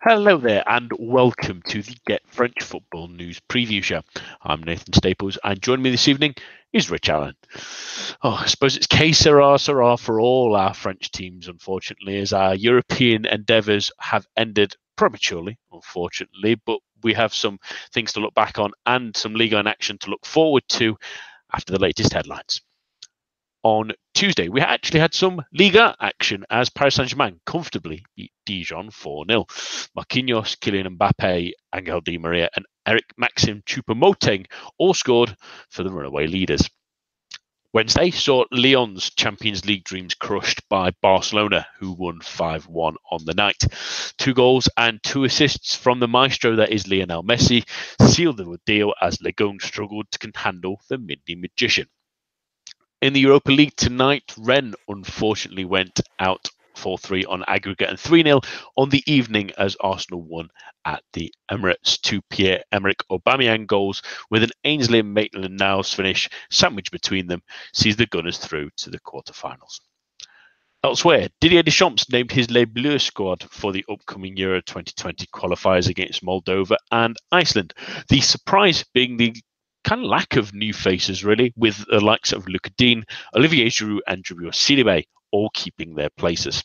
Hello there, and welcome to the Get French Football News Preview Show. I'm Nathan Staples, and joining me this evening is Rich Allen. Oh, I suppose it's K Sera for all our French teams, unfortunately, as our European endeavours have ended prematurely, unfortunately, but we have some things to look back on and some Ligue 1 action to look forward to after the latest headlines on Tuesday. We actually had some Ligue action as Paris Saint Germain comfortably beat Dijon 4 0. Marquinhos, Kylian Mbappe, Angel Di Maria, and Eric Maxim Choupo-Moting all scored for the runaway leaders. Wednesday saw Lyon's Champions League dreams crushed by Barcelona, who won 5 1 on the night. Two goals and two assists from the maestro that is Lionel Messi sealed the deal as Lyon struggled to handle the Mindy magician. In the Europa League tonight, Rennes unfortunately went out 4 3 on aggregate and 3 0 on the evening as Arsenal won at the Emirates. Two Pierre Emerick Aubameyang goals with an Ainsley Maitland Niles finish sandwiched between them sees the Gunners through to the quarterfinals. Elsewhere, Didier Deschamps named his Les Bleus squad for the upcoming Euro 2020 qualifiers against Moldova and Iceland. The surprise being the kind of lack of new faces, really, with the likes of Lucas Digne, Olivier Giroud, and Djibril Sidibé all keeping their places.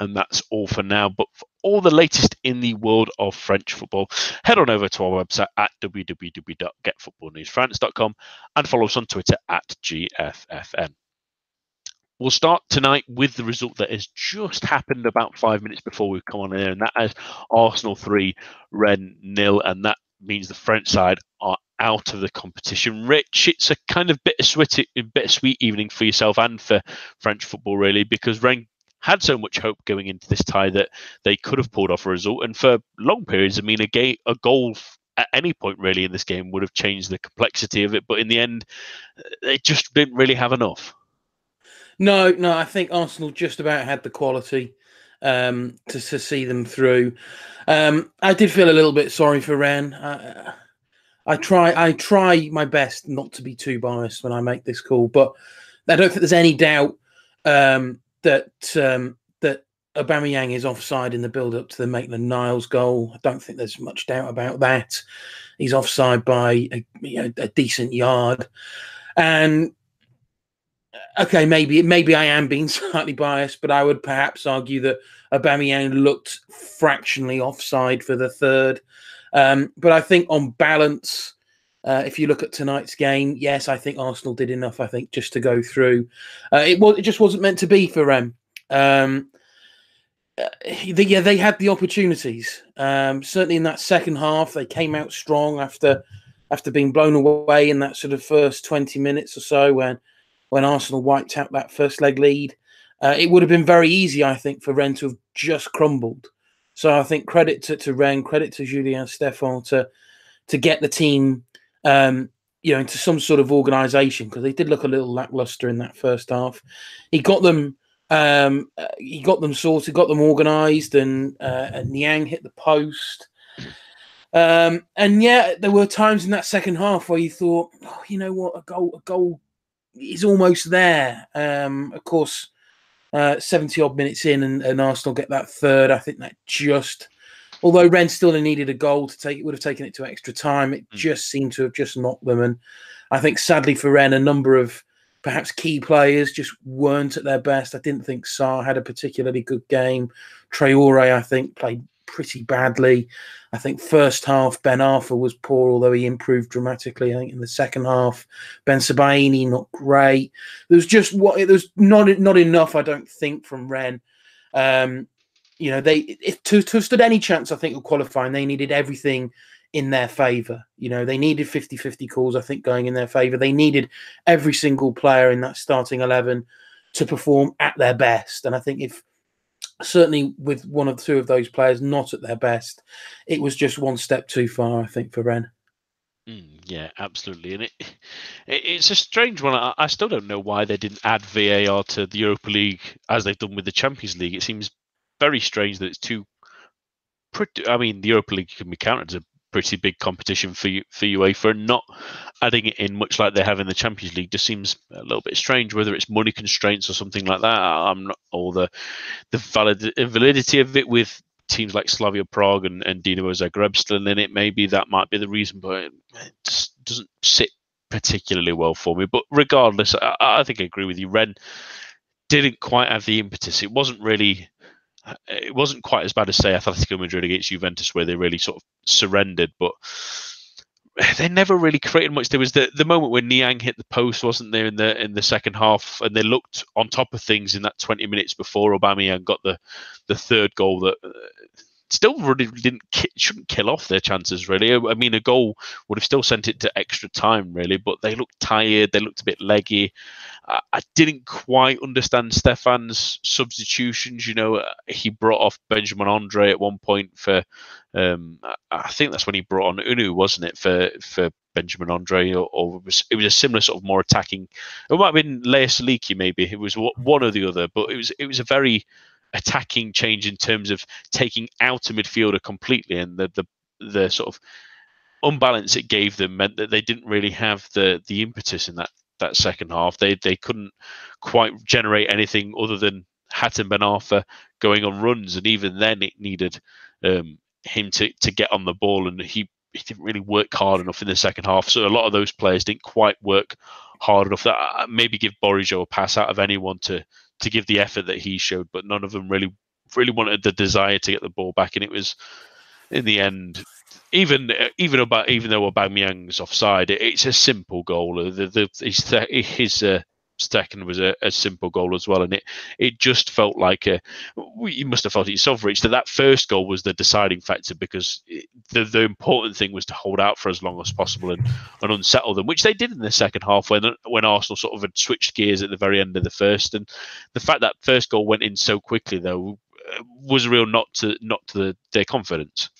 And that's all for now. But for all the latest in the world of French football, head on over to our website at www.getfootballnewsfrance.com and follow us on Twitter at GFFN. We'll start tonight with the result that has just happened about five minutes before we've come on air, and that is Arsenal 3, Rennes nil, and that means the French side are out of the competition. Rich, it's a kind of bittersweet, bittersweet evening for yourself and for French football, really, because Rennes had so much hope going into this tie that they could have pulled off a result. And for long periods, I mean, a, a goal at any point really in this game would have changed the complexity of it. But in the end, they just didn't really have enough. No, no, I think Arsenal just about had the quality um, to, to see them through. Um, I did feel a little bit sorry for Rennes. I, I try I try my best not to be too biased when I make this call, but I don't think there's any doubt um, that um, that Aubameyang is offside in the build up to the Maitland Niles goal. I don't think there's much doubt about that. He's offside by a, you know, a decent yard, and okay, maybe maybe I am being slightly biased, but I would perhaps argue that Aubameyang looked fractionally offside for the third. Um, but I think on balance, uh, if you look at tonight's game, yes, I think Arsenal did enough. I think just to go through. Uh, it was it just wasn't meant to be for them. Um, uh, the, yeah, they had the opportunities. Um, certainly in that second half, they came out strong after after being blown away in that sort of first twenty minutes or so when when Arsenal wiped out that first leg lead. Uh, it would have been very easy, I think, for Rennes to have just crumbled. So I think credit to, to Rennes, credit to Julien Stéphan to to get the team, um, you know, into some sort of organisation because they did look a little lackluster in that first half. He got them, um, uh, he got them sorted, got them organised, and uh, and Niang hit the post. Um, and yeah, there were times in that second half where you thought, oh, you know what, a goal, a goal is almost there. Um, of course, uh, 70 odd minutes in and, and, Arsenal get that third. I think that just, although Rennes still needed a goal to take, it would have taken it to extra time. It mm. just seemed to have just knocked them. And I think sadly for Rennes, a number of perhaps key players just weren't at their best. I didn't think Sarr had a particularly good game. Traore, I think, played pretty badly. I think first half Ben Arfa was poor, although he improved dramatically. I think in the second half, Bensebaini not great. There was just what there was not not enough, I don't think, from Rennes. Um, you know, they if to, to stood any chance, I think of qualifying, they needed everything in their favour. You know, they needed 50-50 calls, I think, going in their favour. They needed every single player in that starting eleven to perform at their best. And I think if certainly with one or two of those players not at their best, it was just one step too far, I think, for Rennes. Mm, yeah, absolutely, and it, it, it's a strange one. I, I, still don't know why they didn't add VAR to the Europa League as they've done with the Champions League. It seems very strange that it's too. Pretty, I mean, the Europa League can be counted as a pretty big competition for for UEFA, and not adding it in much like they have in the Champions League just seems a little bit strange. Whether it's money constraints or something like that, I'm not, all the the valid validity of it with teams like Slavia Prague and, and Dinamo Zagreb still in it, maybe that might be the reason, but it just doesn't sit particularly well for me. But regardless, I, I think I agree with you. Rennes didn't quite have the impetus. It wasn't really it wasn't quite as bad as say Atletico Madrid against Juventus, where they really sort of surrendered, but they never really created much. There was the, the moment when Niang hit the post, wasn't there, in the in the second half, and they looked on top of things in that twenty minutes before Aubameyang got the the third goal that still really didn't shouldn't kill off their chances really. I mean, a goal would have still sent it to extra time really, but they looked tired. They looked a bit leggy. I, I didn't quite understand Stéphan's substitutions. You know, he brought off Benjamin Andre at one point for. Um, I think that's when he brought on Hunou, wasn't it, for for Benjamin Andre, or, or it, was, it was a similar sort of more attacking. It might have been Leia Saliki, maybe it was one or the other, but it was it was a very attacking change in terms of taking out a midfielder completely, and the the the sort of unbalance it gave them meant that they didn't really have the the impetus in that that second half. They they couldn't quite generate anything other than Hatem Ben Arfa going on runs, and even then it needed um, him to to get on the ball, and he he didn't really work hard enough in the second half. So a lot of those players didn't quite work hard enough. That uh, maybe give Bourigeaud a pass out of anyone to to give the effort that he showed, but none of them really really wanted the desire to get the ball back, and it was in the end. Even even about even though Aubameyang's offside, it, it's a simple goal. The, the, his his uh, second was a, a, simple goal as well, and it it just felt like a. You must have felt it yourself, Rich. That that first goal was the deciding factor because it, the the important thing was to hold out for as long as possible and, and unsettle them, which they did in the second half when when Arsenal sort of had switched gears at the very end of the first, and the fact that first goal went in so quickly though uh, was a real not to not to the, their confidence.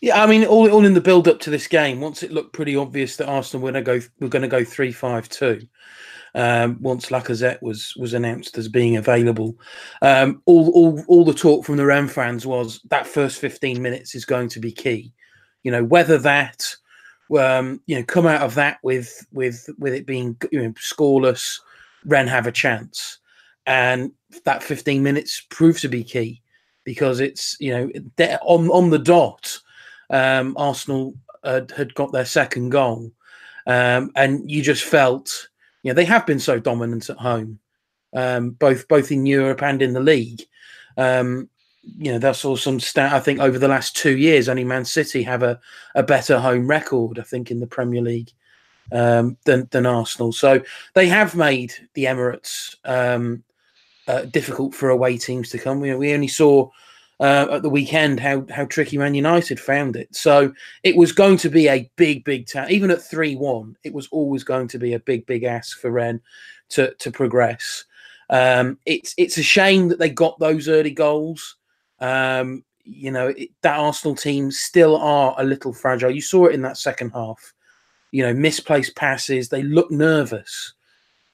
Yeah, I mean, all, all in the build up to this game, once it looked pretty obvious that Arsenal were going to go, were going to go three five two um, once Lacazette was was announced as being available. Um, all, all all the talk from the Rennes fans was that first 15 minutes is going to be key. You know whether that um, you know come out of that with with with it being you know scoreless, Rennes have a chance, and that 15 minutes proved to be key because it's you know on on the dot. Um, Arsenal had, had got their second goal, um, and you just felt you know, they have been so dominant at home, um, both both in Europe and in the league. Um, you know, that's all some stat. I think over the last two years, only Man City have a, a better home record. I think in the Premier League um, than than Arsenal. So they have made the Emirates um, uh, difficult for away teams to come. We, we only saw uh, at the weekend how how tricky Man United found it. So it was going to be a big, big task. Even at three one, it was always going to be a big, big ask for Rennes to to progress. Um, it's it's a shame that they got those early goals. Um, you know it, that Arsenal team still are a little fragile. You saw it in that second half. You know, misplaced passes. They look nervous.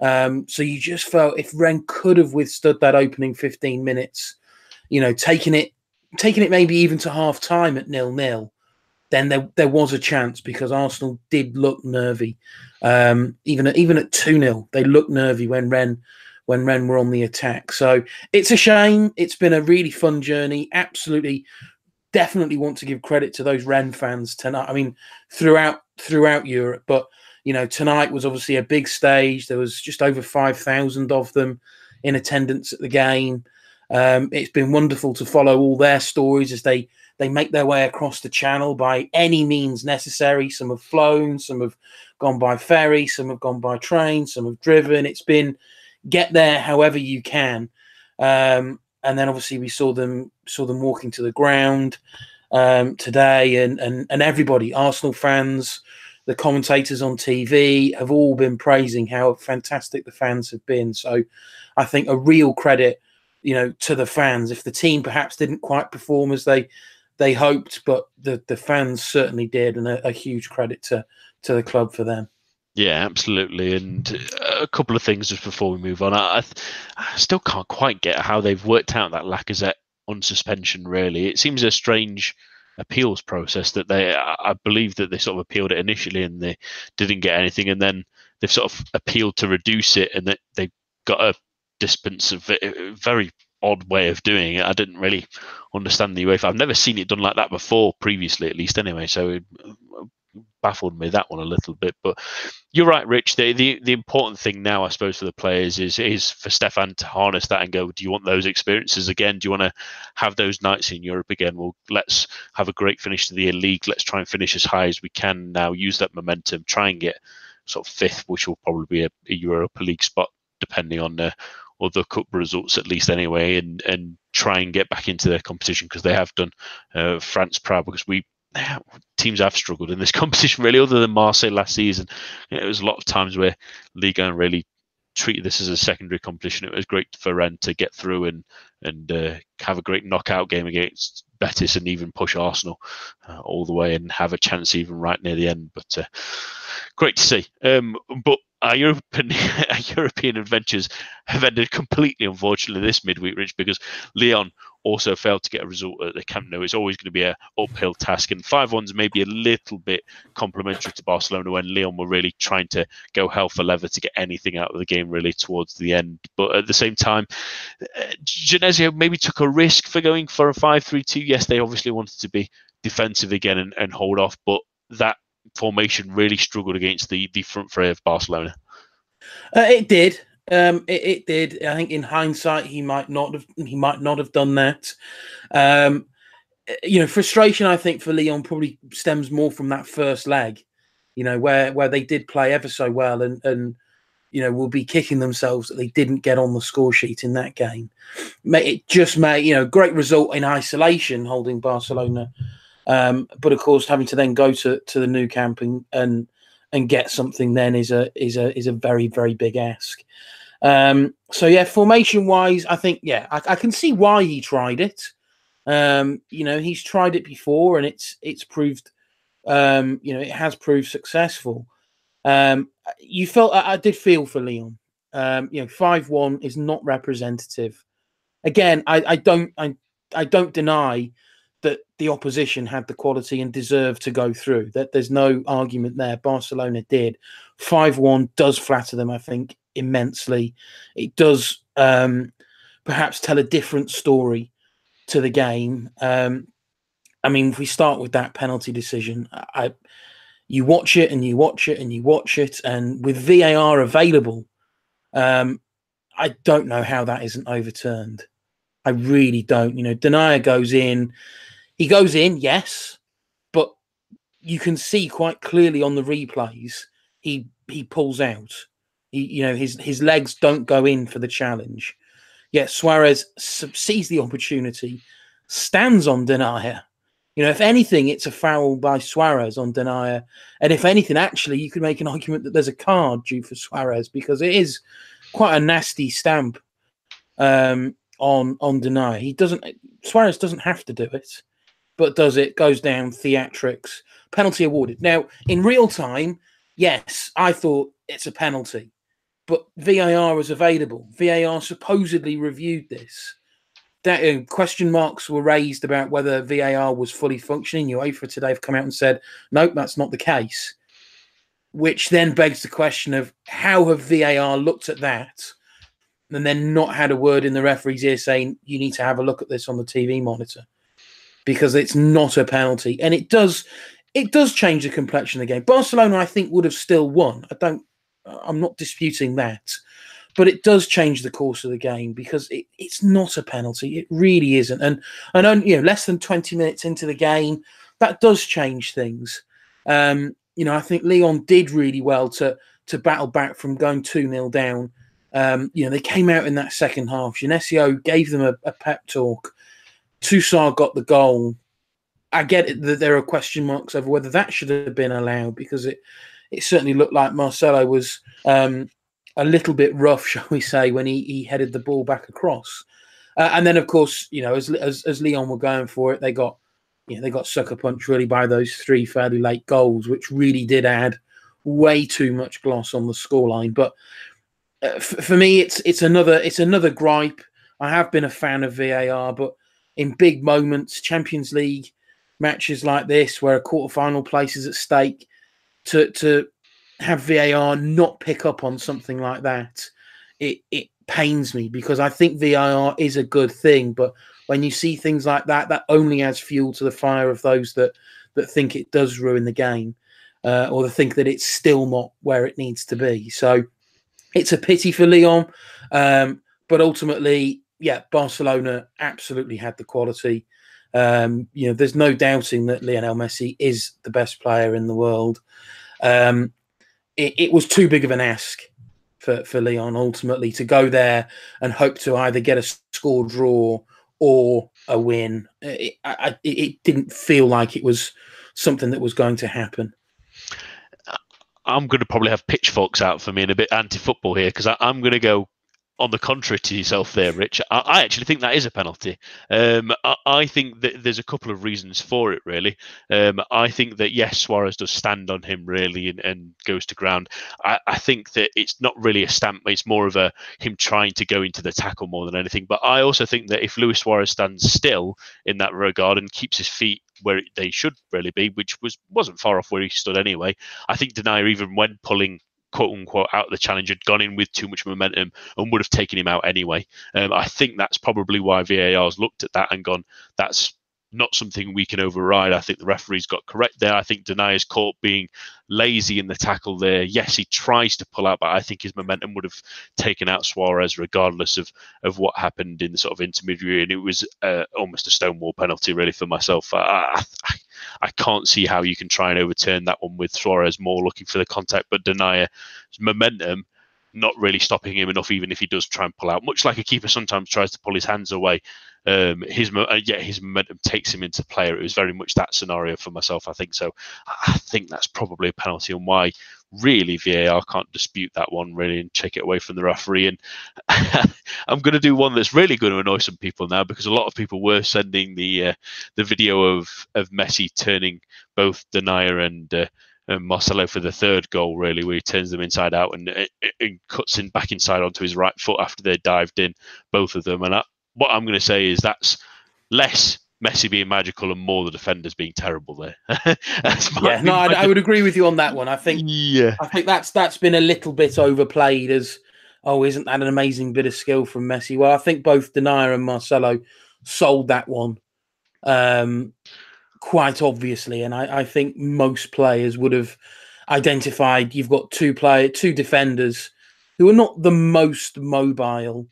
Um, so you just felt if Rennes could have withstood that opening 15 minutes, you know, taking it taking it maybe even to half time at nil nil, then there there was a chance because Arsenal did look nervy. Um, even at, even at two 0 they looked nervy when Rennes when Rennes were on the attack. So it's a shame. It's been a really fun journey. Absolutely, definitely want to give credit to those Rennes fans tonight. I mean, throughout throughout Europe, but you know, tonight was obviously a big stage. There was just over five thousand of them in attendance at the game. Um, it's been wonderful to follow all their stories as they they make their way across the channel by any means necessary. Some have flown, some have gone by ferry, some have gone by train, some have driven. It's been get there however you can. Um, and then obviously we saw them saw them walking to the ground um, today, and, and and everybody, Arsenal fans, the commentators on TV have all been praising how fantastic the fans have been. So I think a real credit you know, to the fans. If the team perhaps didn't quite perform as they they hoped, but the the fans certainly did, and a, a huge credit to to the club for them. Yeah, absolutely. And uh, a couple of things just before we move on. I, I, still can't quite get how they've worked out that Lacazette on suspension. Really, it seems a strange appeals process that they. I believe that they sort of appealed it initially and they didn't get anything, and then they've sort of appealed to reduce it, and that they got a dispense of very odd way of doing it. I didn't really understand the UEFA. I've never seen it done like that before, previously at least. Anyway, so it uh, baffled me that one a little bit. But you're right, Rich. The, the the important thing now, I suppose, for the players is is for Stéphan to harness that and go. Do you want those experiences again? Do you want to have those nights in Europe again? Well, let's have a great finish to the league. Let's try and finish as high as we can now. Use that momentum. Try and get sort of fifth, which will probably be a, a Europa League spot, depending on uh, the other cup results at least anyway, and and try and get back into their competition because they have done uh, France proud because we teams have struggled in this competition really other than Marseille last season. It was a lot of times where Ligue 1 really treated this as a secondary competition. It was great for Rennes to get through and and uh, have a great knockout game against Betis and even push Arsenal uh, all the way and have a chance even right near the end. But uh, great to see. Um, but our European our European adventures have ended completely, unfortunately, this midweek, Rich, because Leon also failed to get a result at the Camp Nou. It's always going to be a uphill task, and five ones maybe a little bit complimentary to Barcelona when Leon were really trying to go hell for leather to get anything out of the game really towards the end. But at the same time, uh, Genesio maybe took a risk for going for a five-three-two. Yes, they obviously wanted to be defensive again and, and hold off, but that formation really struggled against the the front three of Barcelona. Uh, it did. Um, it, it, did. I think in hindsight, he might not have. He might not have done that. Um, you know, frustration. I think for Leon probably stems more from that first leg. You know, where where they did play ever so well, and and you know will be kicking themselves that they didn't get on the score sheet in that game. It just made you know great result in isolation, holding Barcelona um, but of course, having to then go to, to the new Camp and, and and get something then is a is a is a very very big ask. Um, so yeah, formation wise, I think yeah, I, I, can see why he tried it. Um, you know, he's tried it before and it's it's proved, um, you know, it has proved successful. Um, you felt I, I did feel for Leon. Um, you know, five one is not representative. Again, I, I don't I I don't deny that the opposition had the quality and deserved to go through. That there's no argument there. Barcelona did. Five one does flatter them, I think, immensely. It does um, perhaps tell a different story to the game. Um, I mean, if we start with that penalty decision, I, you watch it and you watch it and you watch it, and with VAR available, um, I don't know how that isn't overturned. I really don't. You know, Denayer goes in, he goes in, yes, but you can see quite clearly on the replays he he pulls out. He, you know, his his legs don't go in for the challenge. Yet Suarez sees the opportunity, stands on Denayer. You know, if anything, it's a foul by Suarez on Denayer. And if anything, actually, you could make an argument that there's a card due for Suarez because it is quite a nasty stamp um, on on Denayer. He doesn't Suarez doesn't have to do it but does it, goes down, theatrics, penalty awarded. Now, in real time, yes, I thought it's a penalty, but VAR was available. VAR supposedly reviewed this. That uh, question marks were raised about whether VAR was fully functioning. UEFA today have come out and said, nope, that's not the case. Which then begs the question of how have VAR looked at that and then not had a word in the referee's ear saying you need to have a look at this on the TV monitor because it's not a penalty, and it does it does change the complexion of the game. Barcelona, I think, would have still won. I don't. I'm not disputing that, but it does change the course of the game because it, it's not a penalty. It really isn't, and and only, you know less than 20 minutes into the game, that does change things. Um, you know, I think Leon did really well to to battle back from going two 0 down. Um, you know, they came out in that second half. Genesio gave them a, a pep talk. Toussaint got the goal. I get it that there are question marks over whether that should have been allowed because it it certainly looked like Marcelo was um, a little bit rough, shall we say, when he, he headed the ball back across. Uh, and then, of course, you know, as, as as Lyon were going for it, they got you know they got sucker punched really by those three fairly late goals, which really did add way too much gloss on the scoreline. But uh, f- for me, it's it's another it's another gripe. I have been a fan of VAR, but in big moments, Champions League matches like this, where a quarter-final place is at stake, to to have VAR not pick up on something like that, it it pains me because I think VAR is a good thing, but when you see things like that, that only adds fuel to the fire of those that that think it does ruin the game, uh, or think that it's still not where it needs to be. So it's a pity for Leon, um, but ultimately, yeah, Barcelona absolutely had the quality. Um, you know, there's no doubting that Lionel Messi is the best player in the world. Um, it, it was too big of an ask for, for Lyon ultimately to go there and hope to either get a score draw or a win. It, I, it didn't feel like it was something that was going to happen. I'm going to probably have pitchforks out for me and a bit anti-football here because I'm going to go on the contrary to yourself there, Rich, I, I actually think that is a penalty. Um, I, I, think that there's a couple of reasons for it, really. Um, I think that, yes, Suarez does stand on him, really, and, and goes to ground. I, I, think that it's not really a stamp, it's more of a him trying to go into the tackle more than anything. But I also think that if Luis Suarez stands still in that regard and keeps his feet where they should really be, which was wasn't far off where he stood anyway. I think Denayer, even when pulling quote unquote out of the challenge had gone in with too much momentum and would have taken him out anyway. Um, I think that's probably why VAR's looked at that and gone, that's not something we can override. I think the referee's got correct there. I think Denayer's caught being lazy in the tackle there. Yes, he tries to pull out, but I think his momentum would have taken out Suarez regardless of of what happened in the sort of intermediary. And it was uh, almost a stonewall penalty, really, for myself. I, I, I, can't see how you can try and overturn that one with Suarez more looking for the contact, but Denayer's momentum not really stopping him enough, even if he does try and pull out. Much like a keeper sometimes tries to pull his hands away, um, his uh, yeah his momentum takes him into player. It was very much that scenario for myself. I think so. I think that's probably a penalty, and why really VAR can't dispute that one really and take it away from the referee. And I'm going to do one that's really going to annoy some people now because a lot of people were sending the uh, the video of of Messi turning both Denayer and uh, and Marcelo for the third goal, really, where he turns them inside out and, and cuts in back inside onto his right foot after they dived in, both of them. And I, what I'm going to say is that's less Messi being magical and more the defenders being terrible there. yeah, no, I, I, would agree with you on that one. I think, yeah, I think that's that's been a little bit overplayed as, oh, isn't that an amazing bit of skill from Messi? Well, I think both Denayer and Marcelo sold that one. Um, quite obviously, and I, I think most players would have identified you've got two player, two defenders who are not the most mobile,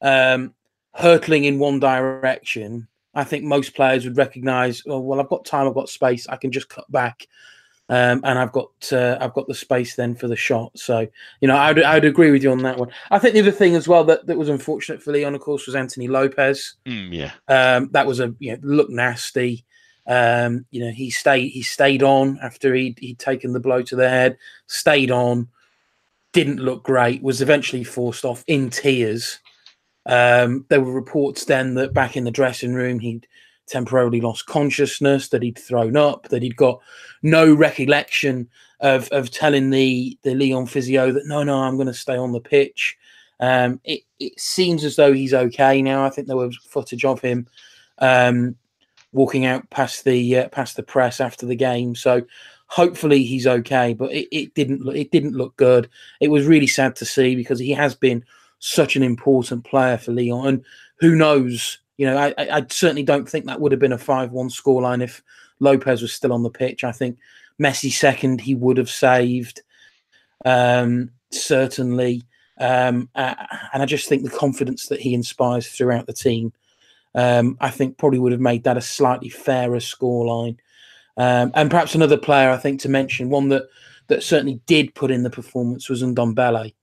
um, hurtling in one direction. I think most players would recognise, oh well, I've got time, I've got space, I can just cut back, um, and I've got uh, I've got the space then for the shot. So you know, I'd I'd agree with you on that one. I think the other thing as well that, that was unfortunate for Leon, of course, was Anthony Lopes. Mm, yeah, um, that was a you know, look nasty. Um, you know, he stayed he stayed on after he'd, he'd taken the blow to the head, stayed on, didn't look great, was eventually forced off in tears. Um, there were reports then that back in the dressing room he'd temporarily lost consciousness, that he'd thrown up, that he'd got no recollection of of telling the the Lyon physio that no, no, I'm going to stay on the pitch. Um, it, it seems as though he's okay now. I think there was footage of him um, walking out past the uh, past the press after the game. So hopefully he's okay. But it, it didn't look it didn't look good. It was really sad to see because he has been such an important player for Leon. And who knows? You know, I, I certainly don't think that would have been a five-one scoreline if Lopes was still on the pitch. I think Messi second he would have saved um, certainly. Um, uh, and I just think the confidence that he inspires throughout the team um, I think probably would have made that a slightly fairer scoreline. Um, and perhaps another player I think to mention, one that that certainly did put in the performance was Ndombele.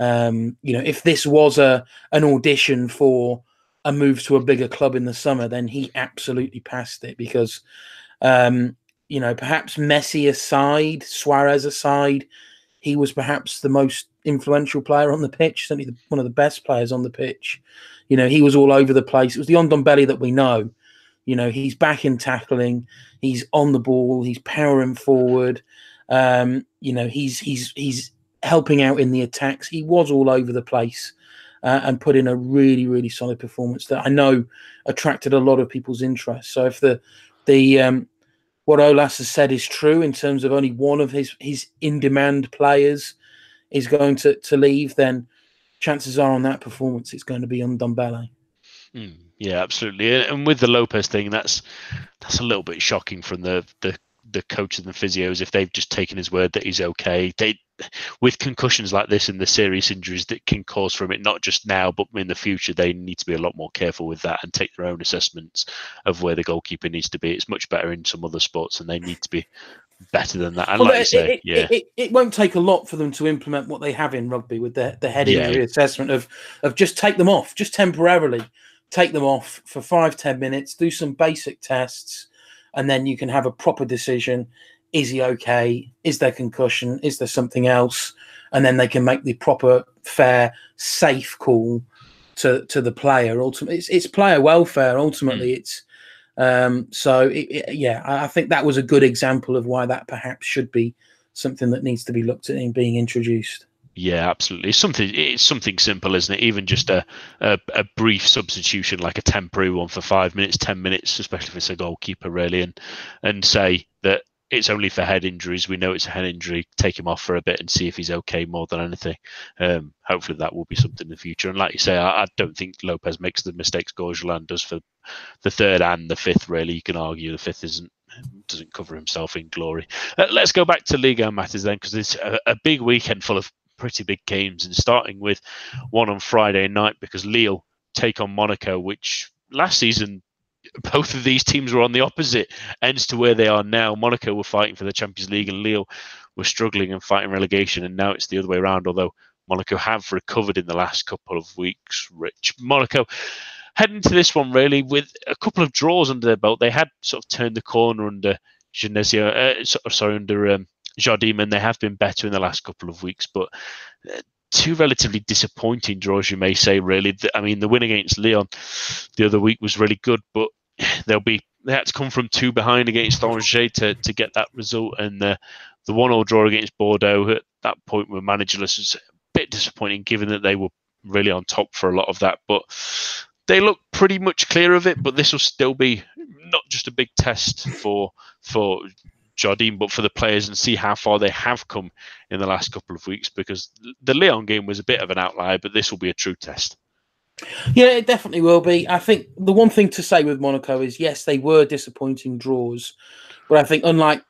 Um, you know, if this was a an audition for a move to a bigger club in the summer, then he absolutely passed it because, um, you know, perhaps Messi aside, Suarez aside, he was perhaps the most influential player on the pitch, certainly the, one of the best players on the pitch. You know, he was all over the place. It was the Ndombele that we know. You know, he's back in tackling. He's on the ball. He's powering forward. Um, you know, he's he's he's helping out in the attacks. He was all over the place uh, and put in a really really solid performance that I know attracted a lot of people's interest. So if the the um, what Aulas has said is true in terms of only one of his his in demand players is going to to leave, then chances are on that performance, it's going to be on Ndombele. Mm, yeah, absolutely. And with the Lopes thing, that's that's a little bit shocking from the the the coaches and the physios if they've just taken his word that he's okay. They with concussions like this and the serious injuries that can cause from it, not just now but in the future, they need to be a lot more careful with that and take their own assessments of where the goalkeeper needs to be. It's much better in some other sports, and they need to be better than that. And well, like it, say, it, yeah, it, it, won't take a lot for them to implement what they have in rugby with the the head injury yeah. assessment of of just take them off, just temporarily take them off for five ten minutes, do some basic tests, and then you can have a proper decision. Is he okay? Is there concussion? Is there something else? And then they can make the proper, fair, safe call to to the player. Ultimately, it's, it's player welfare. Ultimately, mm. it's um, so it, it, yeah. I think that was a good example of why that perhaps should be something that needs to be looked at in being introduced. Yeah, absolutely. It's something it's something simple, isn't it? Even just a, a, a brief substitution, like a temporary one for five minutes, ten minutes, especially if it's a goalkeeper, really, and and say that it's only for head injuries. We know it's a head injury. Take him off for a bit and see if he's okay more than anything. Um, hopefully that will be something in the future. And like you say, I, I don't think Lopes makes the mistakes Gorgelin does for the third and the fifth. Really, you can argue the fifth isn't doesn't cover himself in glory. Uh, let's go back to Ligue matters then, because it's a, a, big weekend full of pretty big games, and starting with one on Friday night because Lille take on Monaco, which last season both of these teams were on the opposite ends to where they are now. Monaco were fighting for the Champions League, and Lille were struggling and fighting relegation, and now it's the other way around. Although Monaco have recovered in the last couple of weeks. Rich Monaco heading to this one really with a couple of draws under their belt. They had sort of turned the corner under Genesio, uh, sorry, under um, Jardim, and they have been better in the last couple of weeks, but uh, two relatively disappointing draws, you may say. Really, I mean, the win against Lyon the other week was really good, but they'll be they had to come from two behind against Angers to, to get that result, and uh, the the one all draw against Bordeaux at that point were managerless was a bit disappointing, given that they were really on top for a lot of that, but. They look pretty much clear of it, but this will still be not just a big test for for Jardim, but for the players and see how far they have come in the last couple of weeks because the Lyon game was a bit of an outlier, but this will be a true test. Yeah, it definitely will be. I think the one thing to say with Monaco is yes, they were disappointing draws, but I think unlike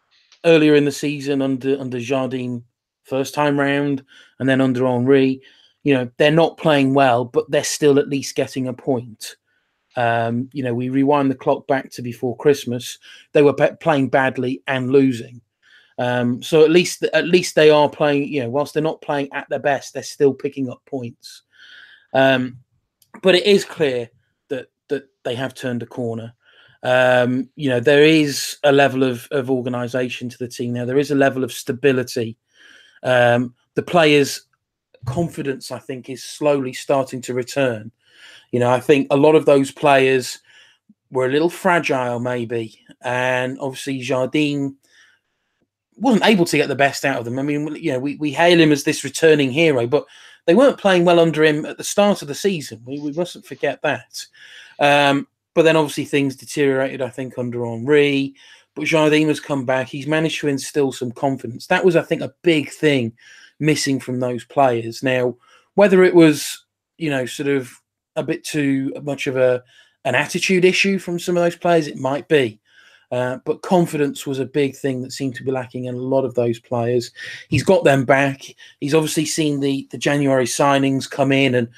earlier in the season under under Jardim first time round and then under Henry, you know, they're not playing well, but they're still at least getting a point. Um, you know, we rewind the clock back to before Christmas; they were playing badly and losing. Um, so at least, at least they are playing. You know, whilst they're not playing at their best, they're still picking up points. Um, but it is clear that that they have turned a corner. Um, you know, there is a level of of organisation to the team now. There is a level of stability. Um, the players' confidence, I think, is slowly starting to return. You know, I think a lot of those players were a little fragile, maybe, and obviously Jardim wasn't able to get the best out of them. I mean, you know, we, we hail him as this returning hero, but they weren't playing well under him at the start of the season. We, we mustn't forget that. Um, but then obviously things deteriorated, I think, under Henry. But Jardim has come back. He's managed to instill some confidence. That was, I think, a big thing missing from those players. Now, whether it was, you know, sort of a bit too much of a an attitude issue from some of those players. It might be. Uh, but confidence was a big thing that seemed to be lacking in a lot of those players. He's got them back. He's obviously seen the the January signings come in, and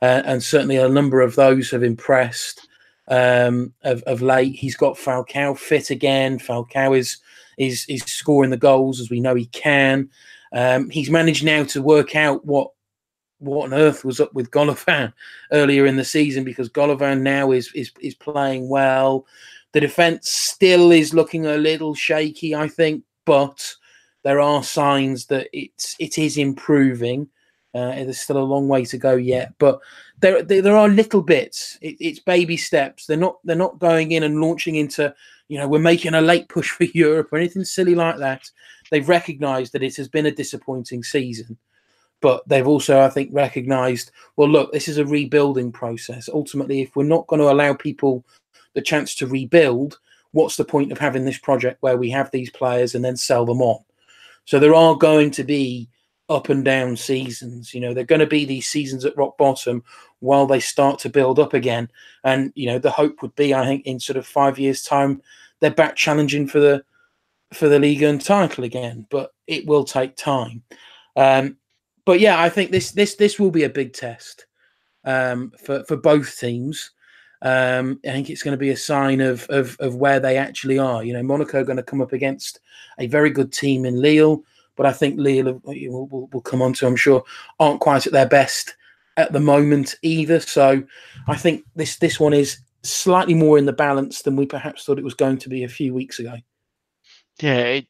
uh, and certainly a number of those have impressed um, of, of late. He's got Falcao fit again. Falcao is is is scoring the goals as we know he can. Um, he's managed now to work out what what on earth was up with Golovin earlier in the season because Golovin now is is is playing well. The defense still is looking a little shaky, I think, but there are signs that it's it is improving. Uh, there's still a long way to go yet, but there there, there are little bits. It, it's baby steps. They're not they're not going in and launching into you know we're making a late push for Europe or anything silly like that. They've recognised that it has been a disappointing season but they've also, I think, recognized, well, look, this is a rebuilding process. Ultimately, if we're not going to allow people the chance to rebuild, what's the point of having this project where we have these players and then sell them on? So there are going to be up and down seasons. You know, they're going to be these seasons at rock bottom while they start to build up again. And you know, the hope would be, I think, in sort of five years' time, they're back challenging for the for the league and title again. But it will take time. Um, but yeah, I think this this this will be a big test um, for for both teams. Um, I think it's going to be a sign of, of of where they actually are. You know, Monaco going to come up against a very good team in Lille but I think Lille will, will, will come on to, I'm sure, aren't quite at their best at the moment either. So I think this this one is slightly more in the balance than we perhaps thought it was going to be a few weeks ago. Yeah, it,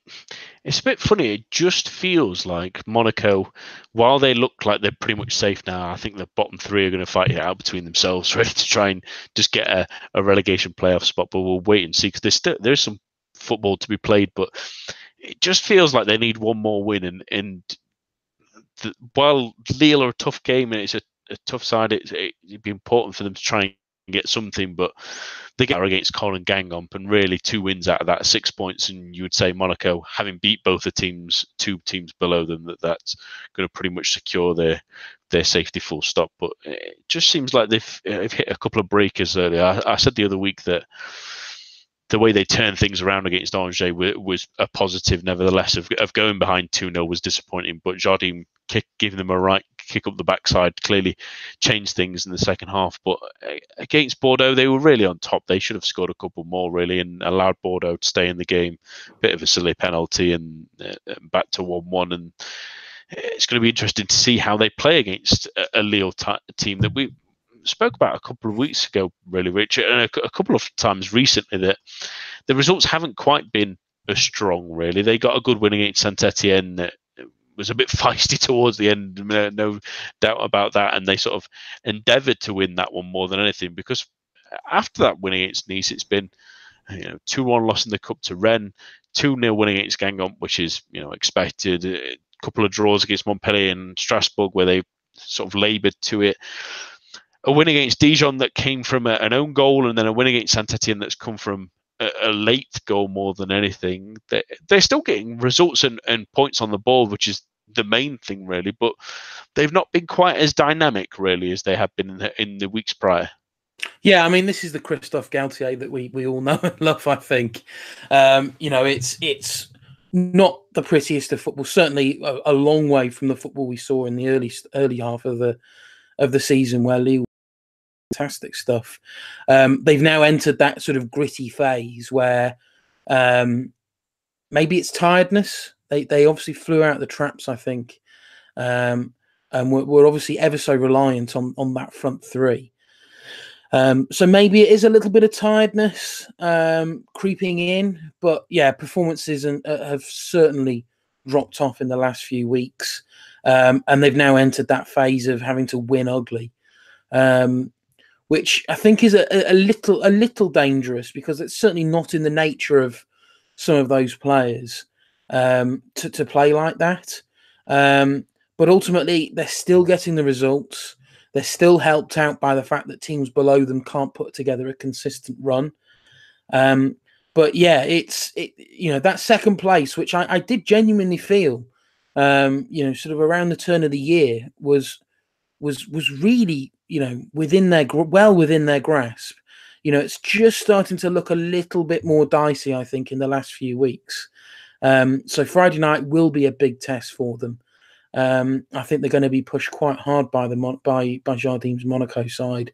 it's a bit funny. It just feels like Monaco, while they look like they're pretty much safe now, I think the bottom three are going to fight it out between themselves, ready to try and just get a, a relegation playoff spot. But we'll wait and see because there's still there's some football to be played. But it just feels like they need one more win. And, and the, while Lille are a tough game and it's a, a tough side, it, it, it'd be important for them to try and get something. But they get against Colin Guingamp, and really two wins out of that, six points. And you would say Monaco, having beat both the teams, two teams below them, that that's going to pretty much secure their their safety full stop. But it just seems like they've, they've hit a couple of breakers earlier. I, I said the other week that the way they turned things around against Angers was a positive. Nevertheless, of, of going behind 2 0 was disappointing, but Jardim kick, giving them a right kick up the backside clearly changed things in the second half. But uh, against Bordeaux, they were really on top. They should have scored a couple more, really, and allowed Bordeaux to stay in the game. Bit of a silly penalty and uh, back to 1 1. And it's going to be interesting to see how they play against a, a Lille t- team that we spoke about a couple of weeks ago, really, Richard, and a, a couple of times recently that the results haven't quite been as strong, really. They got a good win against Saint Etienne that was a bit feisty towards the end, no doubt about that. And they sort of endeavoured to win that one more than anything because after that win against Nice, it's been you know two one loss in the cup to Rennes, two 0 winning against Guingamp, which is you know expected. A couple of draws against Montpellier and Strasbourg where they sort of laboured to it a win against Dijon that came from a, an own goal, and then a win against Saint that's come from a, late goal more than anything. They, they're still getting results and, and points on the board, which is the main thing, really. But they've not been quite as dynamic, really, as they have been in the, in the weeks prior. Yeah, I mean, this is the Christophe Galtier that we, we all know and love. I think, um, you know, it's it's not the prettiest of football. Certainly, a, a, long way from the football we saw in the early early half of the of the season, where Lille fantastic stuff. Um, they've now entered that sort of gritty phase where um, maybe it's tiredness. They they obviously flew out the traps, I think, um, and we're, we're, obviously ever so reliant on on that front three. Um, so maybe it is a little bit of tiredness um, creeping in, but yeah, performances and, uh, have certainly dropped off in the last few weeks, um, and they've now entered that phase of having to win ugly. Um, which I think is a, a little a little dangerous because it's certainly not in the nature of some of those players um, to to play like that. Um, but ultimately, they're still getting the results. They're still helped out by the fact that teams below them can't put together a consistent run. Um, but yeah, it's it, you know that second place, which I, I did genuinely feel, um, you know, sort of around the turn of the year was was was really you know within their well within their grasp. You know, it's just starting to look a little bit more dicey. I think in the last few weeks. Um, so Friday night will be a big test for them. Um, I think they're going to be pushed quite hard by the by by Jardim's Monaco side.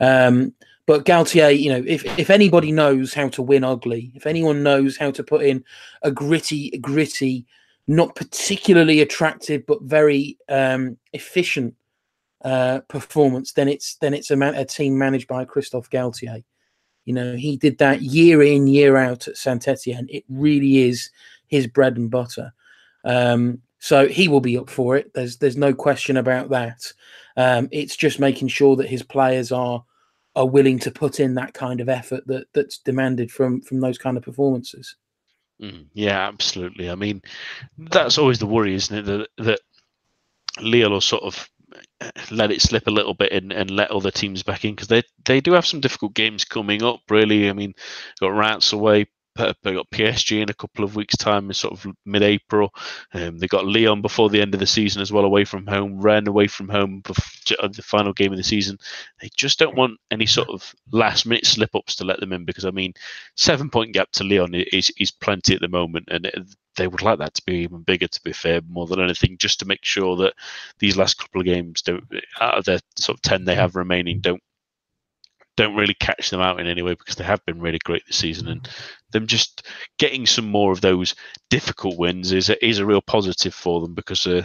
Um, but Galtier, you know, if if anybody knows how to win ugly, if anyone knows how to put in a gritty, gritty, not particularly attractive but very um, efficient uh, performance, then it's then it's a, man, a team managed by Christophe Galtier. You know, he did that year in year out at Saint Etienne. It really is his bread and butter. Um, so he will be up for it. There's there's no question about that. Um, it's just making sure that his players are are willing to put in that kind of effort that that's demanded from from those kind of performances. Mm, yeah, absolutely. I mean, that's always the worry, isn't it? That that will sort of let it slip a little bit and, and let other teams back in because they they do have some difficult games coming up. Really, I mean, got Rats away, they got PSG in a couple of weeks' time, in sort of mid-April. Um, they got Lyon before the end of the season as well, away from home. Rennes away from home before the final game of the season. They just don't want any sort of last-minute slip-ups to let them in because I mean, seven-point gap to Lyon is is plenty at the moment, and they would like that to be even bigger. To be fair, more than anything, just to make sure that these last couple of games don't, out of the sort of ten they have remaining, don't don't really catch them out in any way because they have been really great this season, and them just getting some more of those difficult wins is a, is a real positive for them because uh,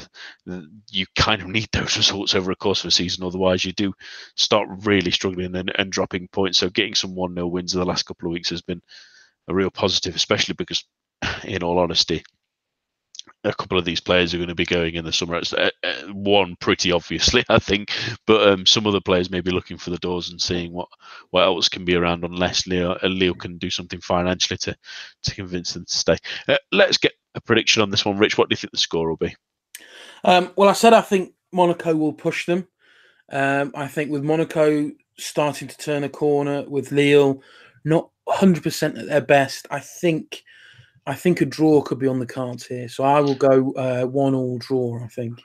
you kind of need those results over the course of a season. Otherwise, you do start really struggling and, and dropping points. So, getting some one 0 wins in the last couple of weeks has been a real positive, especially because, in all honesty, a couple of these players are going to be going in the summer. It's, uh, uh, one pretty obviously, I think, but um, some other players may be looking for the doors and seeing what, what else can be around unless Leo uh, Leo can do something financially to to convince them to stay. Uh, let's get a prediction on this one, Rich. What do you think the score will be? Um, well, I said I think Monaco will push them. Um, I think with Monaco starting to turn a corner, with Lille not 100% at their best, I think I think a draw could be on the cards here. So I will go uh, one all draw. I think.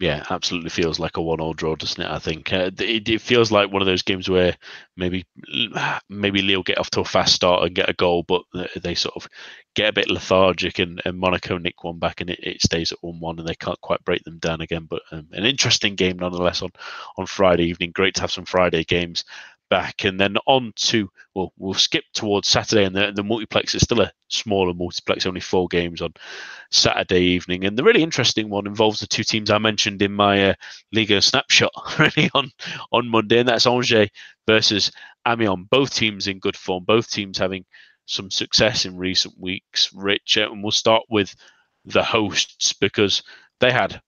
Yeah, absolutely feels like a one-all draw, doesn't it? I think uh, it, it, feels like one of those games where maybe maybe Lille get off to a fast start and get a goal, but they sort of get a bit lethargic, and, and Monaco nick one back, and it, it stays at one-one, and they can't quite break them down again. But um, an interesting game nonetheless on on Friday evening. Great to have some Friday games back, and then on to well, we'll skip towards Saturday, and the, the multiplex is still a smaller multiplex, only four games on Saturday evening, and the really interesting one involves the two teams I mentioned in my uh, Ligue 1 snapshot really on on Monday, and that's Angers versus Amiens. Both teams in good form, both teams having some success in recent weeks. Rich, and we'll start with the hosts because they had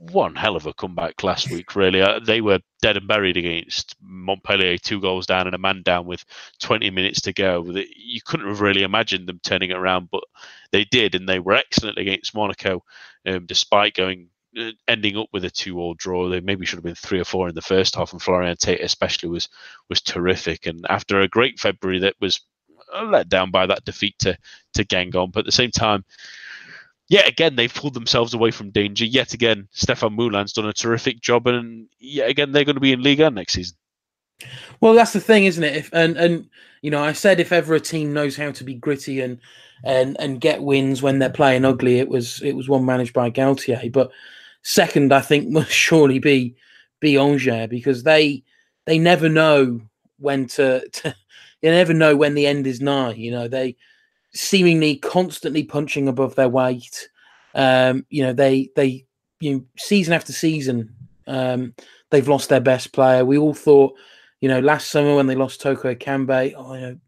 one hell of a comeback last week. Really, uh, they were dead and buried against Montpellier, two goals down and a man down with 20 minutes to go. You couldn't have really imagined them turning it around, but they did, and they were excellent against Monaco, um, despite going uh, ending up with a two-all draw. They maybe should have been three or four in the first half, and Flavien Tait especially was was terrific. And after a great February that was let down by that defeat to to Guingamp, but at the same time yet again they've pulled themselves away from danger. Yet again, Stéphane Moulin's done a terrific job, and yet again they're going to be in Ligue 1 next season. Well, that's the thing, isn't it? If and and you know, I said if ever a team knows how to be gritty and and and get wins when they're playing ugly, it was it was one managed by Galtier. But second, I think must surely be be Angers because they they never know when to, to you never know when the end is nigh. You know, they seemingly constantly punching above their weight. Um, you know, they they you know, season after season, um, they've lost their best player. We all thought, you know, last summer when they lost Toko Ekambi, oh, you know,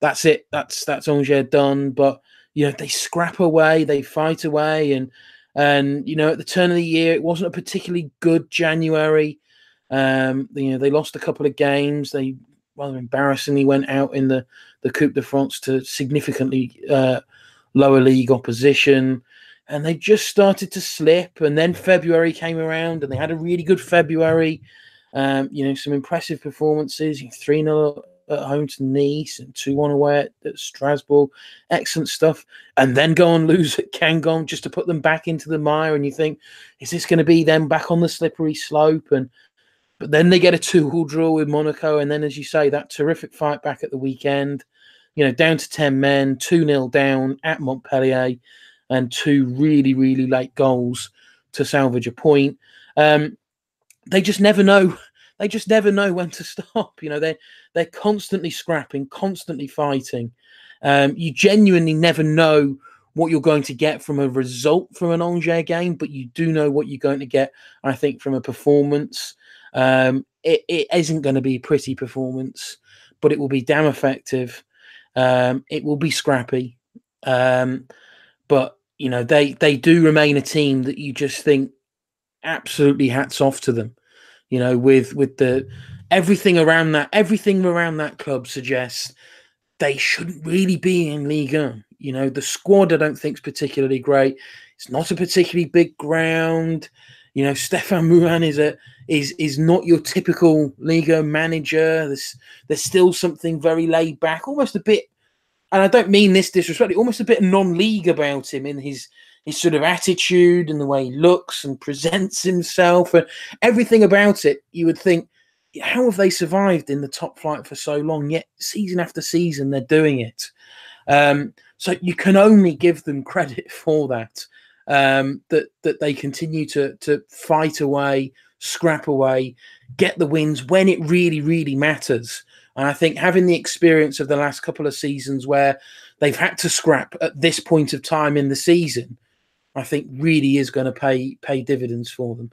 that's it, that's that's Angers done. But you know, they scrap away, they fight away, and and you know, at the turn of the year, it wasn't a particularly good January. Um, you know, they lost a couple of games. They rather embarrassingly went out in the the Coupe de France to significantly uh, lower league opposition, and they just started to slip. And then February came around, and they had a really good February. Um, you know, some impressive performances. Three 0 at home to Nice and two one away at, at, Strasbourg. Excellent stuff. And then go and lose at Guingamp just to put them back into the mire. And you think, is this going to be them back on the slippery slope? And but then they get a two-all draw with Monaco, and then, as you say, that terrific fight back at the weekend. You know, down to ten men, two 0 down at Montpellier, and two really, really late goals to salvage a point. Um, they just never know. They just never know when to stop. You know, they're they're constantly scrapping, constantly fighting. Um, you genuinely never know what you're going to get from a result from an Angers game, but you do know what you're going to get, I think, from a performance. Um, it, it isn't going to be pretty performance, but it will be damn effective. Um, it will be scrappy, um, but you know they they do remain a team that you just think absolutely hats off to them. You know, with with the everything around that everything around that club suggests they shouldn't really be in Ligue 1. You know, the squad I don't think is particularly great. It's not a particularly big ground. You know, Stéphane Moulin is a is is not your typical Ligue 1 manager. There's there's still something very laid back, almost a bit and I don't mean this disrespectfully, almost a bit non-league about him in his his sort of attitude and the way he looks and presents himself and everything about it. You would think, how have they survived in the top flight for so long? Yet season after season, they're doing it. Um, so you can only give them credit for that. Um, that that they continue to to fight away, scrap away, get the wins when it really really matters. And I think having the experience of the last couple of seasons where they've had to scrap at this point of time in the season, I think really is going to pay pay dividends for them.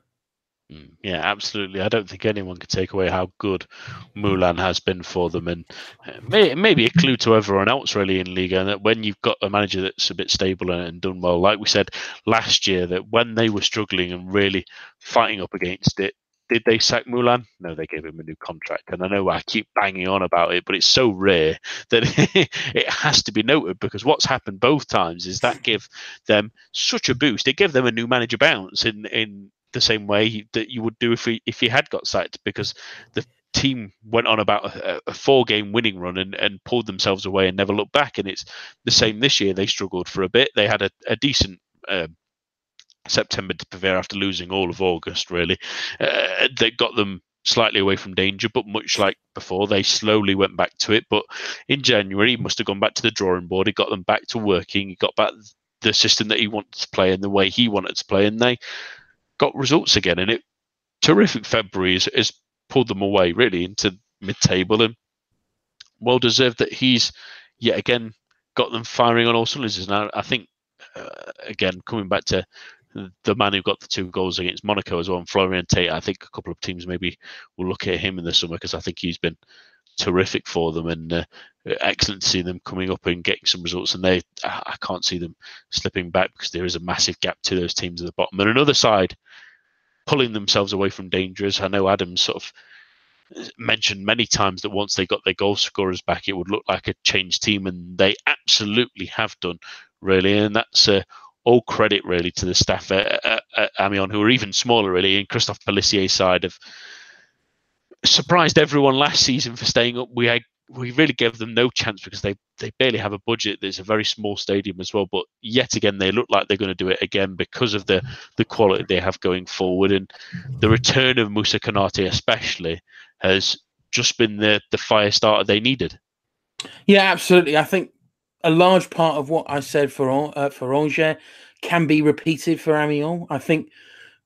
Mm, yeah, absolutely. I don't think anyone could take away how good Moulin has been for them, and uh, may, maybe a clue to everyone else really in Ligue 1. And that when you've got a manager that's a bit stable and done well, like we said last year, that when they were struggling and really fighting up against it, did they sack Moulin? No, they gave him a new contract. And I know I keep banging on about it, but it's so rare that it has to be noted because what's happened both times is that give them such a boost. It gave them a new manager bounce in in the same way that you would do if he if he had got sacked because the team went on about a, a, four game winning run and, and pulled themselves away and never looked back. And it's the same this year. They struggled for a bit. They had a, a decent um, September to prepare after losing all of August, really. Uh, that got them slightly away from danger, but much like before, they slowly went back to it. But in January, he must have gone back to the drawing board. He got them back to working. He got back the system that he wanted to play and the way he wanted to play, and they got results again. And it terrific February has, has pulled them away really into mid-table and well deserved that he's yet again got them firing on all cylinders. Now I think uh, again coming back to the man who got the two goals against Monaco as well, and Flavien Tait. I think a couple of teams maybe will look at him in the summer because I think he's been terrific for them and uh, excellent to see them coming up and getting some results. And they, I can't see them slipping back because there is a massive gap to those teams at the bottom. And another side pulling themselves away from dangers. I know Adams sort of mentioned many times that once they got their goal scorers back, it would look like a changed team, and they absolutely have done really. And that's uh, all credit really to the staff at, at, at Amiens, who are even smaller really, and Christophe Pélissier's side have surprised everyone last season for staying up. We had, we really gave them no chance because they they barely have a budget. There's a very small stadium as well, but yet again they look like they're going to do it again because of the the quality they have going forward and the return of Moussa Konate especially has just been the the fire starter they needed. Yeah, absolutely. I think a large part of what I said for uh, for Angers can be repeated for Amiens. I think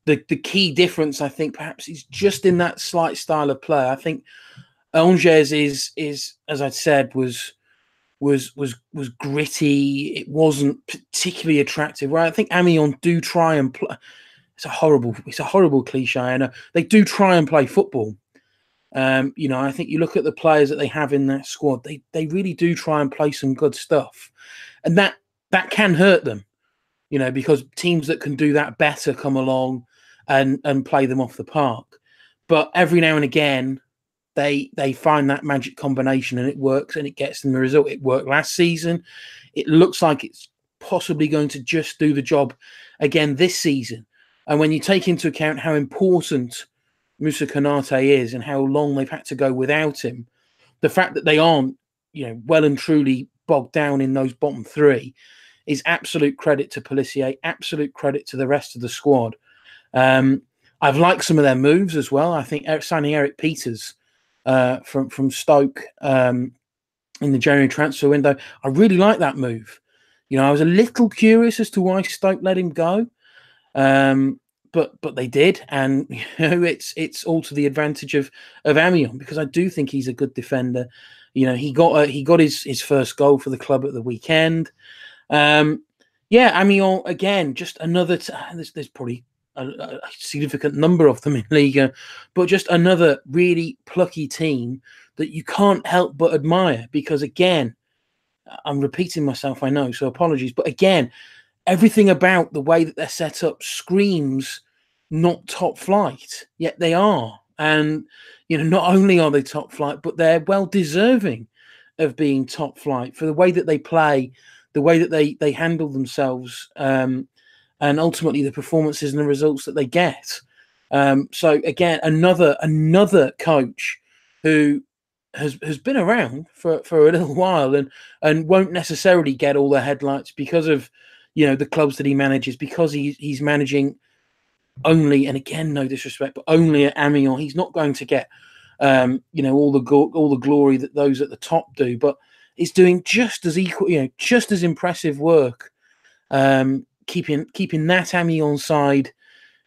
the the key difference, I think, perhaps is just in that slight style of play. I think Angers is is as I said was was was was gritty. It wasn't particularly attractive. Right? I think Amiens do try and play. It's a horrible it's a horrible cliche. Know they do try and play football, um, you know, I think you look at the players that they have in that squad; they they really do try and play some good stuff, and that that can hurt them, you know, because teams that can do that better come along and and play them off the park. But every now and again, they they find that magic combination and it works and it gets them the result. It worked last season. It looks like it's possibly going to just do the job again this season. And when you take into account how important Moussa Konate is and how long they've had to go without him, the fact that they aren't, you know, well and truly bogged down in those bottom three is absolute credit to Pélissier, absolute credit to the rest of the squad. Um, I've liked some of their moves as well. I think signing Erik Pieters uh, from from Stoke um, in the January transfer window, I really like that move. You know, I was a little curious as to why Stoke let him go. Um, but but they did, and you know it's it's all to the advantage of of Amiens because I do think he's a good defender. You know, he got a, he got his his first goal for the club at the weekend. Um, yeah, Amiens again, just another. T- there's, there's probably a, a, significant number of them in Ligue 1, but just another really plucky team that you can't help but admire because again, I'm repeating myself, I know, so apologies, but again, everything about the way that they're set up screams not top flight, yet they are. And, you know, not only are they top flight, but they're well deserving of being top flight for the way that they play, the way that they, they handle themselves, um, and ultimately the performances and the results that they get. Um, so again, another another coach who has has been around for, for a little while and and won't necessarily get all the headlights because of you know the clubs that he manages because he, he's managing only and again no disrespect but only at Amiens he's not going to get um, you know all the go- all the glory that those at the top do but he's doing just as equal you know just as impressive work um, keeping keeping that Amiens on side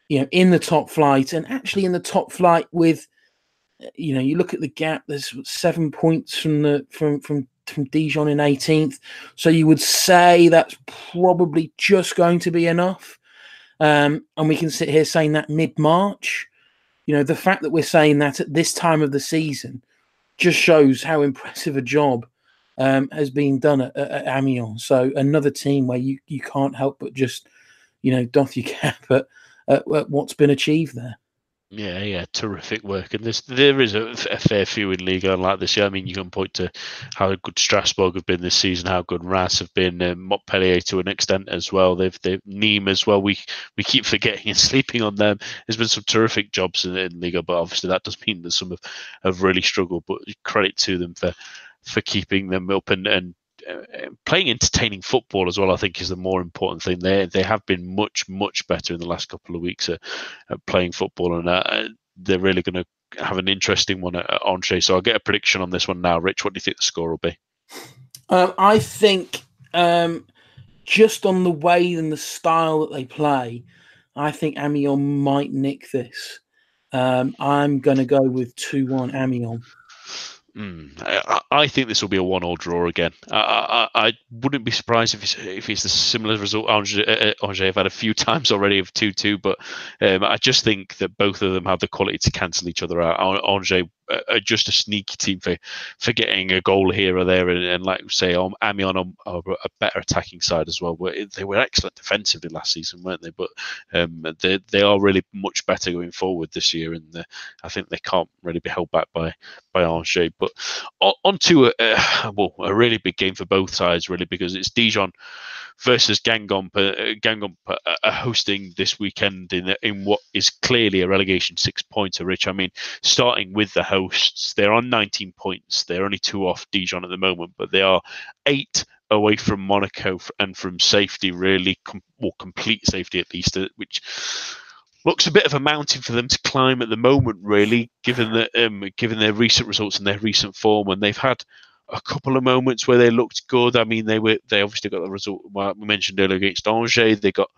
you know in the top flight and actually in the top flight with you know, you look at the gap. There's seven points from the from from from Dijon in 18th. So you would say that's probably just going to be enough. Um, and we can sit here saying that mid March. You know, the fact that we're saying that at this time of the season just shows how impressive a job um, has been done at, at, Amiens. So another team where you, you can't help but just, you know, doff your cap at, at, at what's been achieved there. Yeah, yeah, terrific work, and there is a, a fair few in Ligue 1 like this year. I mean, you can point to how good Strasbourg have been this season, how good Reims have been, um, Montpellier to an extent as well. They've they've Nîmes as well. We we keep forgetting and sleeping on them. There's been some terrific jobs in, in Ligue 1, but obviously that does mean that some have, have really struggled. But credit to them for for keeping them up and, and uh, playing entertaining football as well, I think, is the more important thing. They they have been much much better in the last couple of weeks at, at playing football, and uh, they're really going to have an interesting one at, at Angers. So I'll get a prediction on this one now. Rich, what do you think the score will be? Um, I think um, just on the way and the style that they play, I think Amiens might nick this. Um, I'm going to go with two one Amiens. Mm, I, I, think this will be a one-all draw again. I, I, I, wouldn't be surprised if it's, if it's the similar result Angers, uh, uh have had a few times already of two-two, but um, I just think that both of them have the quality to cancel each other out. Angers are just a sneaky team for for getting a goal here or there, and, and like say, um, Amiens are, are, a better attacking side as well. They were excellent defensively last season, weren't they? But um, they they are really much better going forward this year, and uh, I think they can't really be held back by by Angers. But on, to a, uh, well, a really big game for both sides, really, because it's Dijon versus Guingamp. Uh, Guingamp uh, are hosting this weekend in in what is clearly a relegation six pointer. Rich, I mean, starting with the hosts, they're on 19 points. They're only two off Dijon at the moment, but they are eight away from Monaco and from safety, really, com- or complete safety at least, uh, which looks a bit of a mountain for them to climb at the moment, really, given that um, given their recent results and their recent form, and they've had a couple of moments where they looked good. I mean, they were they obviously got the result we mentioned earlier against Angers. They got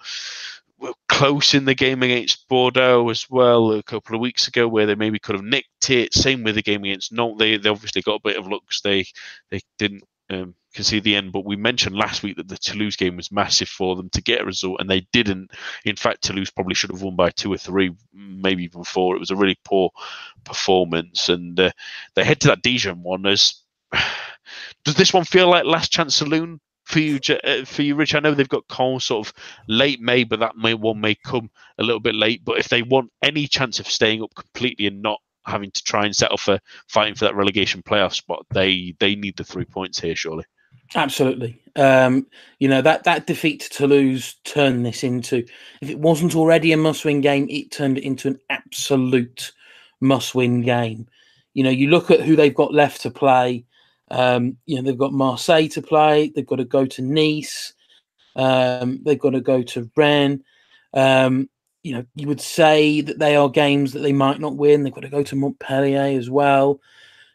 well, close in the game against Bordeaux as well a couple of weeks ago, where they maybe could have nicked it. Same with the game against Nantes. They they obviously got a bit of looks. They they didn't um, concede the end. But we mentioned last week that the Toulouse game was massive for them to get a result, and they didn't. In fact, Toulouse probably should have won by two or three, maybe even four. It was a really poor performance, and uh, they head to that Dijon one as does this one feel like last chance saloon for you, uh, for you, Rich? I know they've got Caen sort of late May, but that may one may come a little bit late. But if they want any chance of staying up completely and not having to try and settle for fighting for that relegation playoff spot, they they need the three points here, surely. Absolutely. Um, you know that that defeat to Toulouse turned this into, if it wasn't already a must-win game, it turned it into an absolute must-win game. You know, you look at who they've got left to play. Um, you know, they've got Marseille to play. They've got to go to Nice. Um, they've got to go to Rennes. Um, you know, you would say that they are games that they might not win. They've got to go to Montpellier as well.